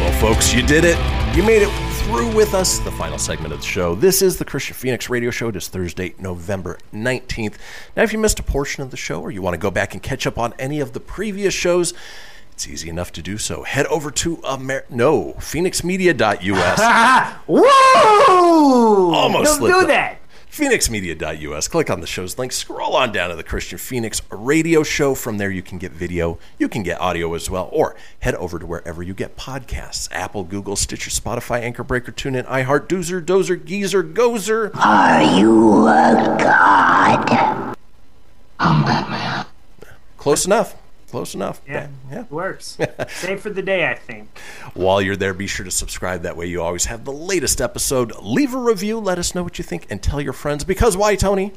Well, folks, you did it. You made it through with us, the final segment of the show. This is the Kristian Fenix Radio Show. It is Thursday, November 19th. Now, if you missed a portion of the show or you want to go back and catch up on any of the previous shows, it's easy enough to do so. Head over to Amer- no fenixmedia.us. <laughs> Whoa! Almost Don't do up. that. fenixmedia.us. Click on the show's link. Scroll on down to the Kristian Fenix radio show. From there, you can get video. You can get audio as well. Or head over to wherever you get podcasts Apple, Google, Stitcher, Spotify, Anchor Breaker, TuneIn, iHeart, Doozer, Dozer, Geezer, Gozer. Are you a god? I'm Batman. Close enough. Close enough. Yeah, yeah. works. <laughs> Save for the day, I think. While you're there, be sure to subscribe. That way, you always have the latest episode. Leave a review. Let us know what you think, and tell your friends. Because why, Tony?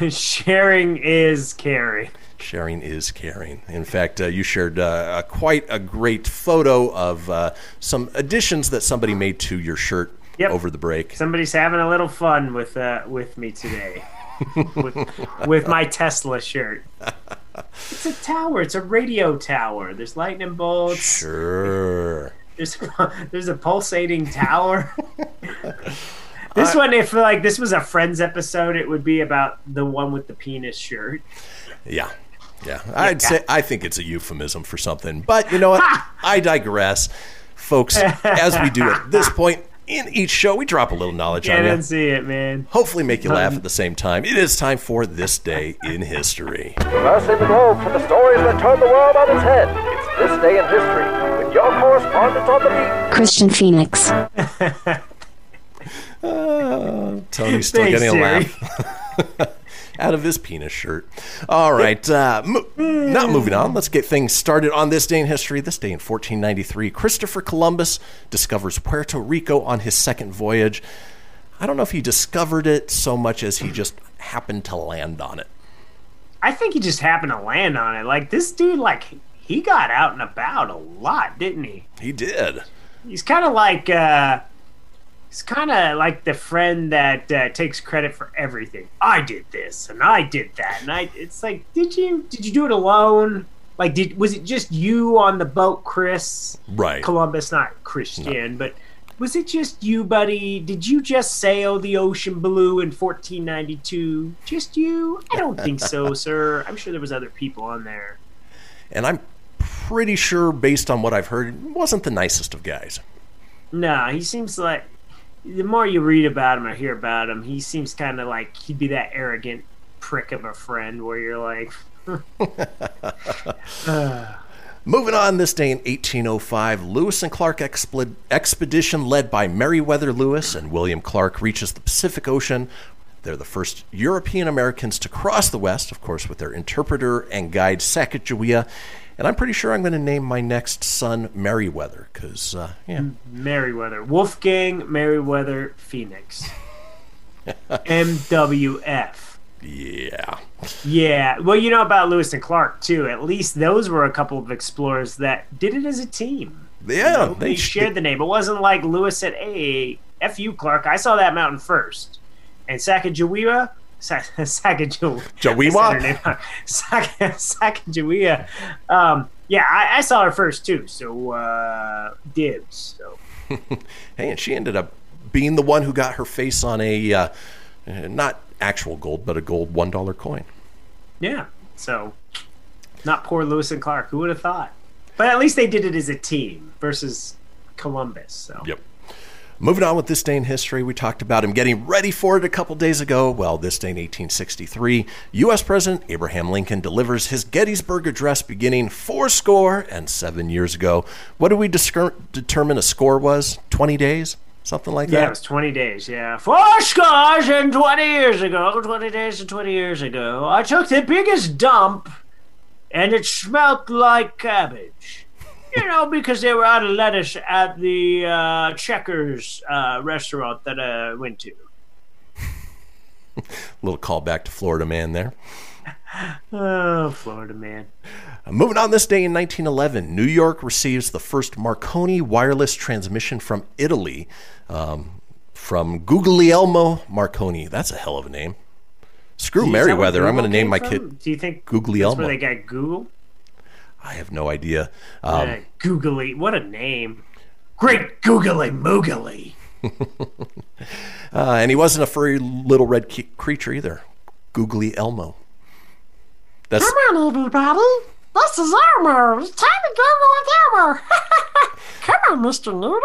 <laughs> Sharing is caring. Sharing is caring. In fact, uh, you shared uh, a, quite a great photo of uh, some additions that somebody made to your shirt Yep. over the break. Somebody's having a little fun with uh, with me today. <laughs> with, with my Tesla shirt. It's a tower. It's a radio tower. There's lightning bolts. Sure. There's <laughs> there's a pulsating tower. <laughs> this one, if like this was a Friends episode, it would be about the one with the penis shirt. Yeah. Yeah. I'd say I think it's a euphemism for something. But you know what? I digress. Folks, as we do at this point in each show, we drop a little knowledge Can't on you. unsee it, man. Hopefully make you laugh at the same time. It is time for This Day in History. Crossing the globe for the stories that turn the world on its head. It's this day in history with your correspondent on the beat. Kristian Fenix. Uh, <laughs> Tony's still Thanks, getting a Jerry. laugh <laughs> out of his penis shirt. All right, uh, mo- not moving on. Let's get things started on this day in history. This day in 1493, Christopher Columbus discovers Puerto Rico on his second voyage. I don't know if he discovered it so much as he just happened to land on it. I think he just happened to land on it. Like this dude, like he got out and about a lot, didn't he? He did. He's kind of like uh he's kind of like the friend that uh, takes credit for everything. I did this and I did that, and I. It's like, did you did you do it alone? Like, did was it just you on the boat, Chris? Right. Columbus, not Christian, but was it just you, buddy? Did you just sail the ocean blue in 1492? Just you? I don't think so, <laughs> sir. I'm sure there was other people on there. And I'm pretty sure, based on what I've heard, wasn't the nicest of guys. No, he seems like the more you read about him or hear about him, he seems kind of like he'd be that arrogant prick of a friend where you're like, <laughs> <sighs> Moving on, this day in 1805, Lewis and Clark expedition led by Meriwether Lewis and William Clark reaches the Pacific Ocean. They're the first European Americans to cross the West, of course, with their interpreter and guide Sacagawea. And I'm pretty sure I'm going to name my next son Merriweather, because, uh, yeah, Merriweather, Wolfgang Merriweather Fenix, <laughs> MWF. yeah, Yeah, well, you know about Lewis and Clark too. At least those were a couple of explorers that did it as a team. yeah. they, they shared the name. It wasn't like Lewis said, "Hey, f you, Clark. I saw that mountain first. And Sacagawea, Sa- <laughs> Sacagawea, Jawiwa? I said her name. <laughs> Sac- Sacagawea. Um, yeah, I, I saw her first too. So uh, dibs. So <laughs> Hey, and she ended up being the one who got her face on a uh, uh, not actual gold, but a gold one dollar coin. yeah, so not poor Lewis and Clark. Who would have thought? But at least they did it as a team versus Columbus. So Yep. Moving on with this day in history, we talked about him getting ready for it a couple days ago. Well, this day in 1863, U.S. President Abraham Lincoln delivers his Gettysburg Address beginning four score and seven years ago. What did we determine a score was? 20 days? Something like Yeah, that? it was 20 days, yeah. Four scores and 20 years ago, 20 days and 20 years ago, I took the biggest dump and it smelled like cabbage. You know, because they were out of lettuce at the uh, Checkers uh, restaurant that I went to. <laughs> little call back to Florida Man there. <laughs> Oh, Florida man. Uh, Moving on this day in 1911, New York receives the first Marconi wireless transmission from Italy um, from Guglielmo Marconi. That's a hell of a name. Screw Is that where Merriweather. I'm going to name my from? kid Do you think Guglielmo. that's where they got Google? I have no idea. Um, Uh, Googly, what a name. Great Googly Moogly. <laughs> uh, and he wasn't a furry little red ki- creature either. Googly Elmo. That's Come on, everybody. This is Elmo. It's time to go with Elmo. <laughs> Come on, Mr. Noodle.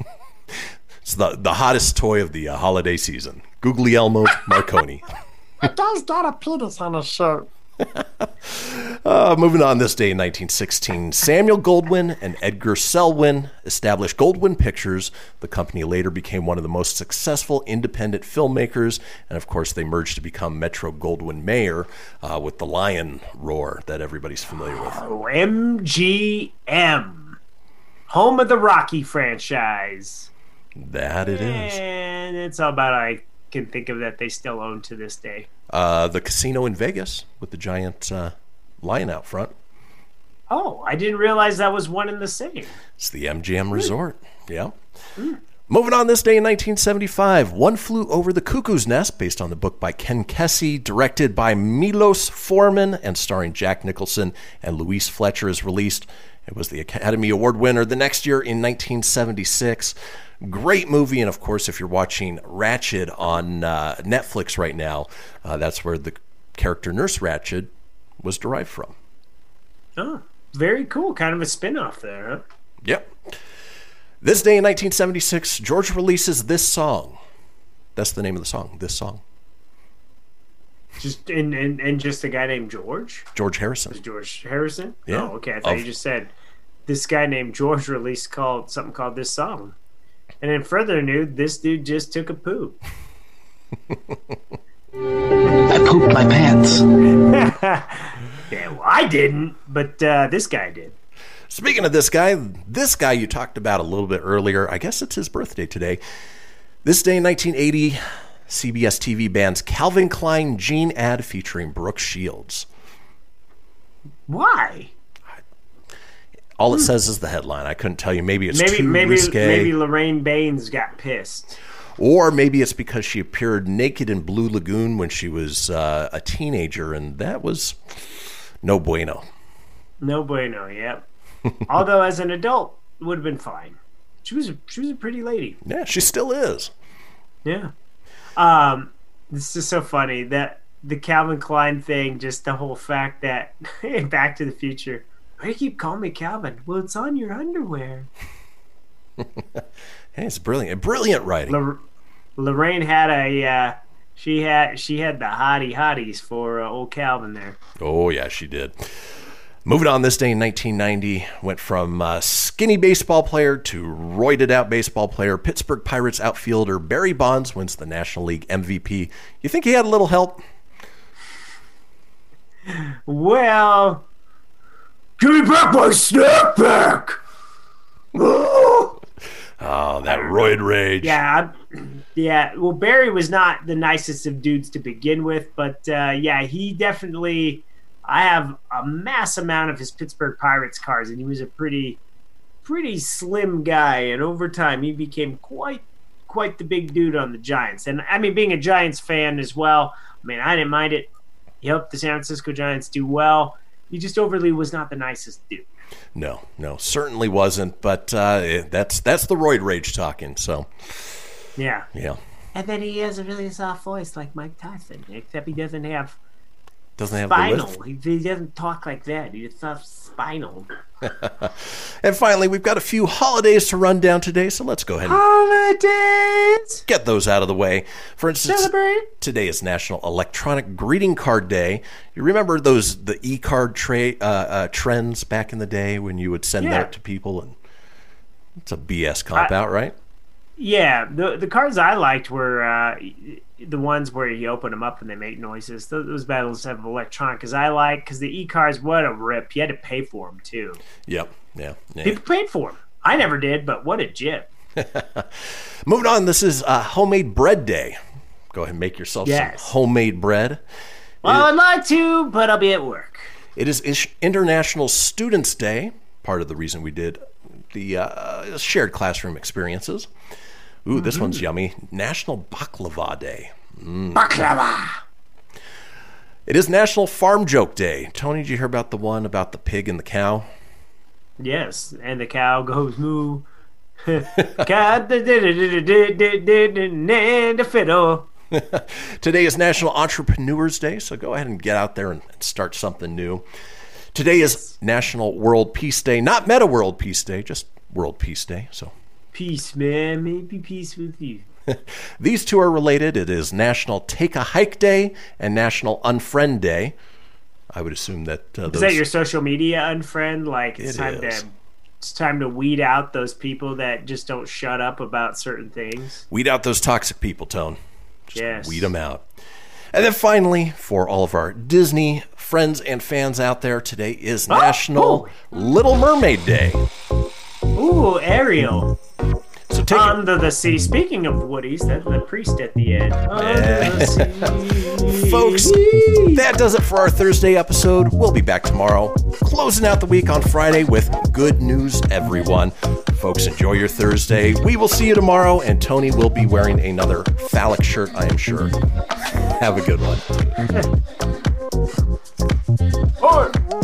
<laughs> it's the, the hottest toy of the uh, holiday season. Googly Elmo Marconi. The guy's got a penis on his shirt. <laughs> Uh, moving on this day in 1916, Samuel Goldwyn and Edgar Selwyn established Goldwyn Pictures. The company later became one of the most successful independent filmmakers, and of course, they merged to become Metro Goldwyn Mayer uh, with the lion roar that everybody's familiar with. Oh, MGM. Home of the Rocky franchise. That it is. And it's all about I can think of that they still own to this day. Uh, the casino in Vegas with the giant uh, lion out front. Oh, I didn't realize that was one and the same. It's the MGM Resort. Yeah. Moving on this day in 1975, One Flew Over the Cuckoo's Nest, based on the book by Ken Kesey, directed by Milos Forman, and starring Jack Nicholson and Louise Fletcher, is released. It was the Academy Award winner the next year in 1976. Great movie, and of course, if you're watching Ratched on uh, Netflix right now, uh, that's where the character Nurse Ratched was derived from. Oh, very cool. Kind of a spin off there, huh? Yep. This day in 1976, George releases this song. That's the name of the song. This song. Just and, and, and just a guy named George? George Harrison. Was George Harrison? Yeah. Oh, okay. I thought Of- you just said this guy named George released called something called this song. And then further news, this dude just took a poo. I pooped my pants. <laughs> Yeah, well, I didn't, but uh, this guy did. Speaking of this guy, this guy you talked about a little bit earlier, I guess it's his birthday today. This day in 1980, CBS TV bands Calvin Klein Jean ad featuring Brooke Shields. Why? All it says is the headline. I couldn't tell you. Maybe it's maybe too maybe risque. maybe Lorraine Baines got pissed. Or maybe it's because she appeared naked in Blue Lagoon when she was uh, a teenager, and that was no bueno. No bueno. Yep. <laughs> Although as an adult, it would have been fine. She was a, she was a pretty lady. Yeah, she still is. Yeah. Um, this is so funny that the Calvin Klein thing, just the whole fact that <laughs> Back to the Future, why do you keep calling me Calvin? Well, it's on your underwear. <laughs> Hey, it's brilliant. Brilliant writing. Lor- Lorraine had a uh, she had she had the hottie hotties for uh, old Calvin there. Oh, yeah, she did. Moving on this day in 1990, went from uh, skinny baseball player to roided out baseball player. Pittsburgh Pirates outfielder Barry Bonds wins the National League MVP. You think he had a little help? Well, Give me back my snapback! Oh, <laughs> Oh, that roid rage. yeah, yeah. Well, Barry was not the nicest of dudes to begin with, but uh, yeah, he definitely. I have a mass amount of his Pittsburgh Pirates cards, and he was a pretty, pretty slim guy. And over time, he became quite, quite the big dude on the Giants. And I mean, being a Giants fan as well, I mean, I didn't mind it. He helped the San Francisco Giants do well. He just overly was not the nicest dude. No, no, certainly wasn't. But uh, that's that's the roid rage talking. So, Yeah. yeah. And then he has a really soft voice like Mike Tyson, except he doesn't have Doesn't have spinal. He, he doesn't talk like that. He's not spinal. <laughs> And finally, we've got a few holidays to run down today, so let's go ahead and Holidays. get those out of the way. For instance, Celebrate. today is National Electronic Greeting Card Day. You remember those the e-card tra- uh, uh, trends back in the day when you would send Yeah. that to people, and it's a BS cop out, right? Yeah, the the cards I liked were uh, the ones where you open them up and they make noises. Those, those battles have electronic because I like because the e cards what a rip. You had to pay for them too. Yep. Yeah. yeah. People paid for them. I never did, but what a jip. <laughs> Moving on, this is uh, Homemade Bread Day. Go ahead and make yourself Yes. some homemade bread. Well, I'd like to, but I'll be at work. It is International Students Day, part of the reason we did the uh, shared classroom experiences. Ooh, this mm-hmm. one's yummy. National Baklava Day. Mm. Baklava. It is National Farm Joke Day. Tony, did you hear about the one about the pig and the cow? Yes, and the cow goes moo. cow and the fiddle. <laughs> Today is National Entrepreneurs Day, so go ahead and get out there and start something new. Today is National World Peace Day, not Meta World Peace Day, just World Peace Day. So Peace, man. Maybe peace with you. <laughs> these two are related. It is National Take a Hike Day and National Unfriend Day. I would assume that uh, Is that your social media unfriend? Like it's It time is. to it's time to weed out those people that just don't shut up about certain things. weed out those toxic people, Tone. yes. Weed them out. And then finally, for all of our Disney friends and fans out there, today is Oh, National Little Mermaid Day. Ooh, Ariel. So take Under the sea. Speaking of Woodies, that's the priest at the end. Under the sea. Folks, that does it for our Thursday episode. We'll be back tomorrow, closing out the week on Friday with good news, everyone. Folks, enjoy your Thursday. We will see you tomorrow, and Tony will be wearing another phallic shirt, I am sure. Have a good one. <laughs> Oi!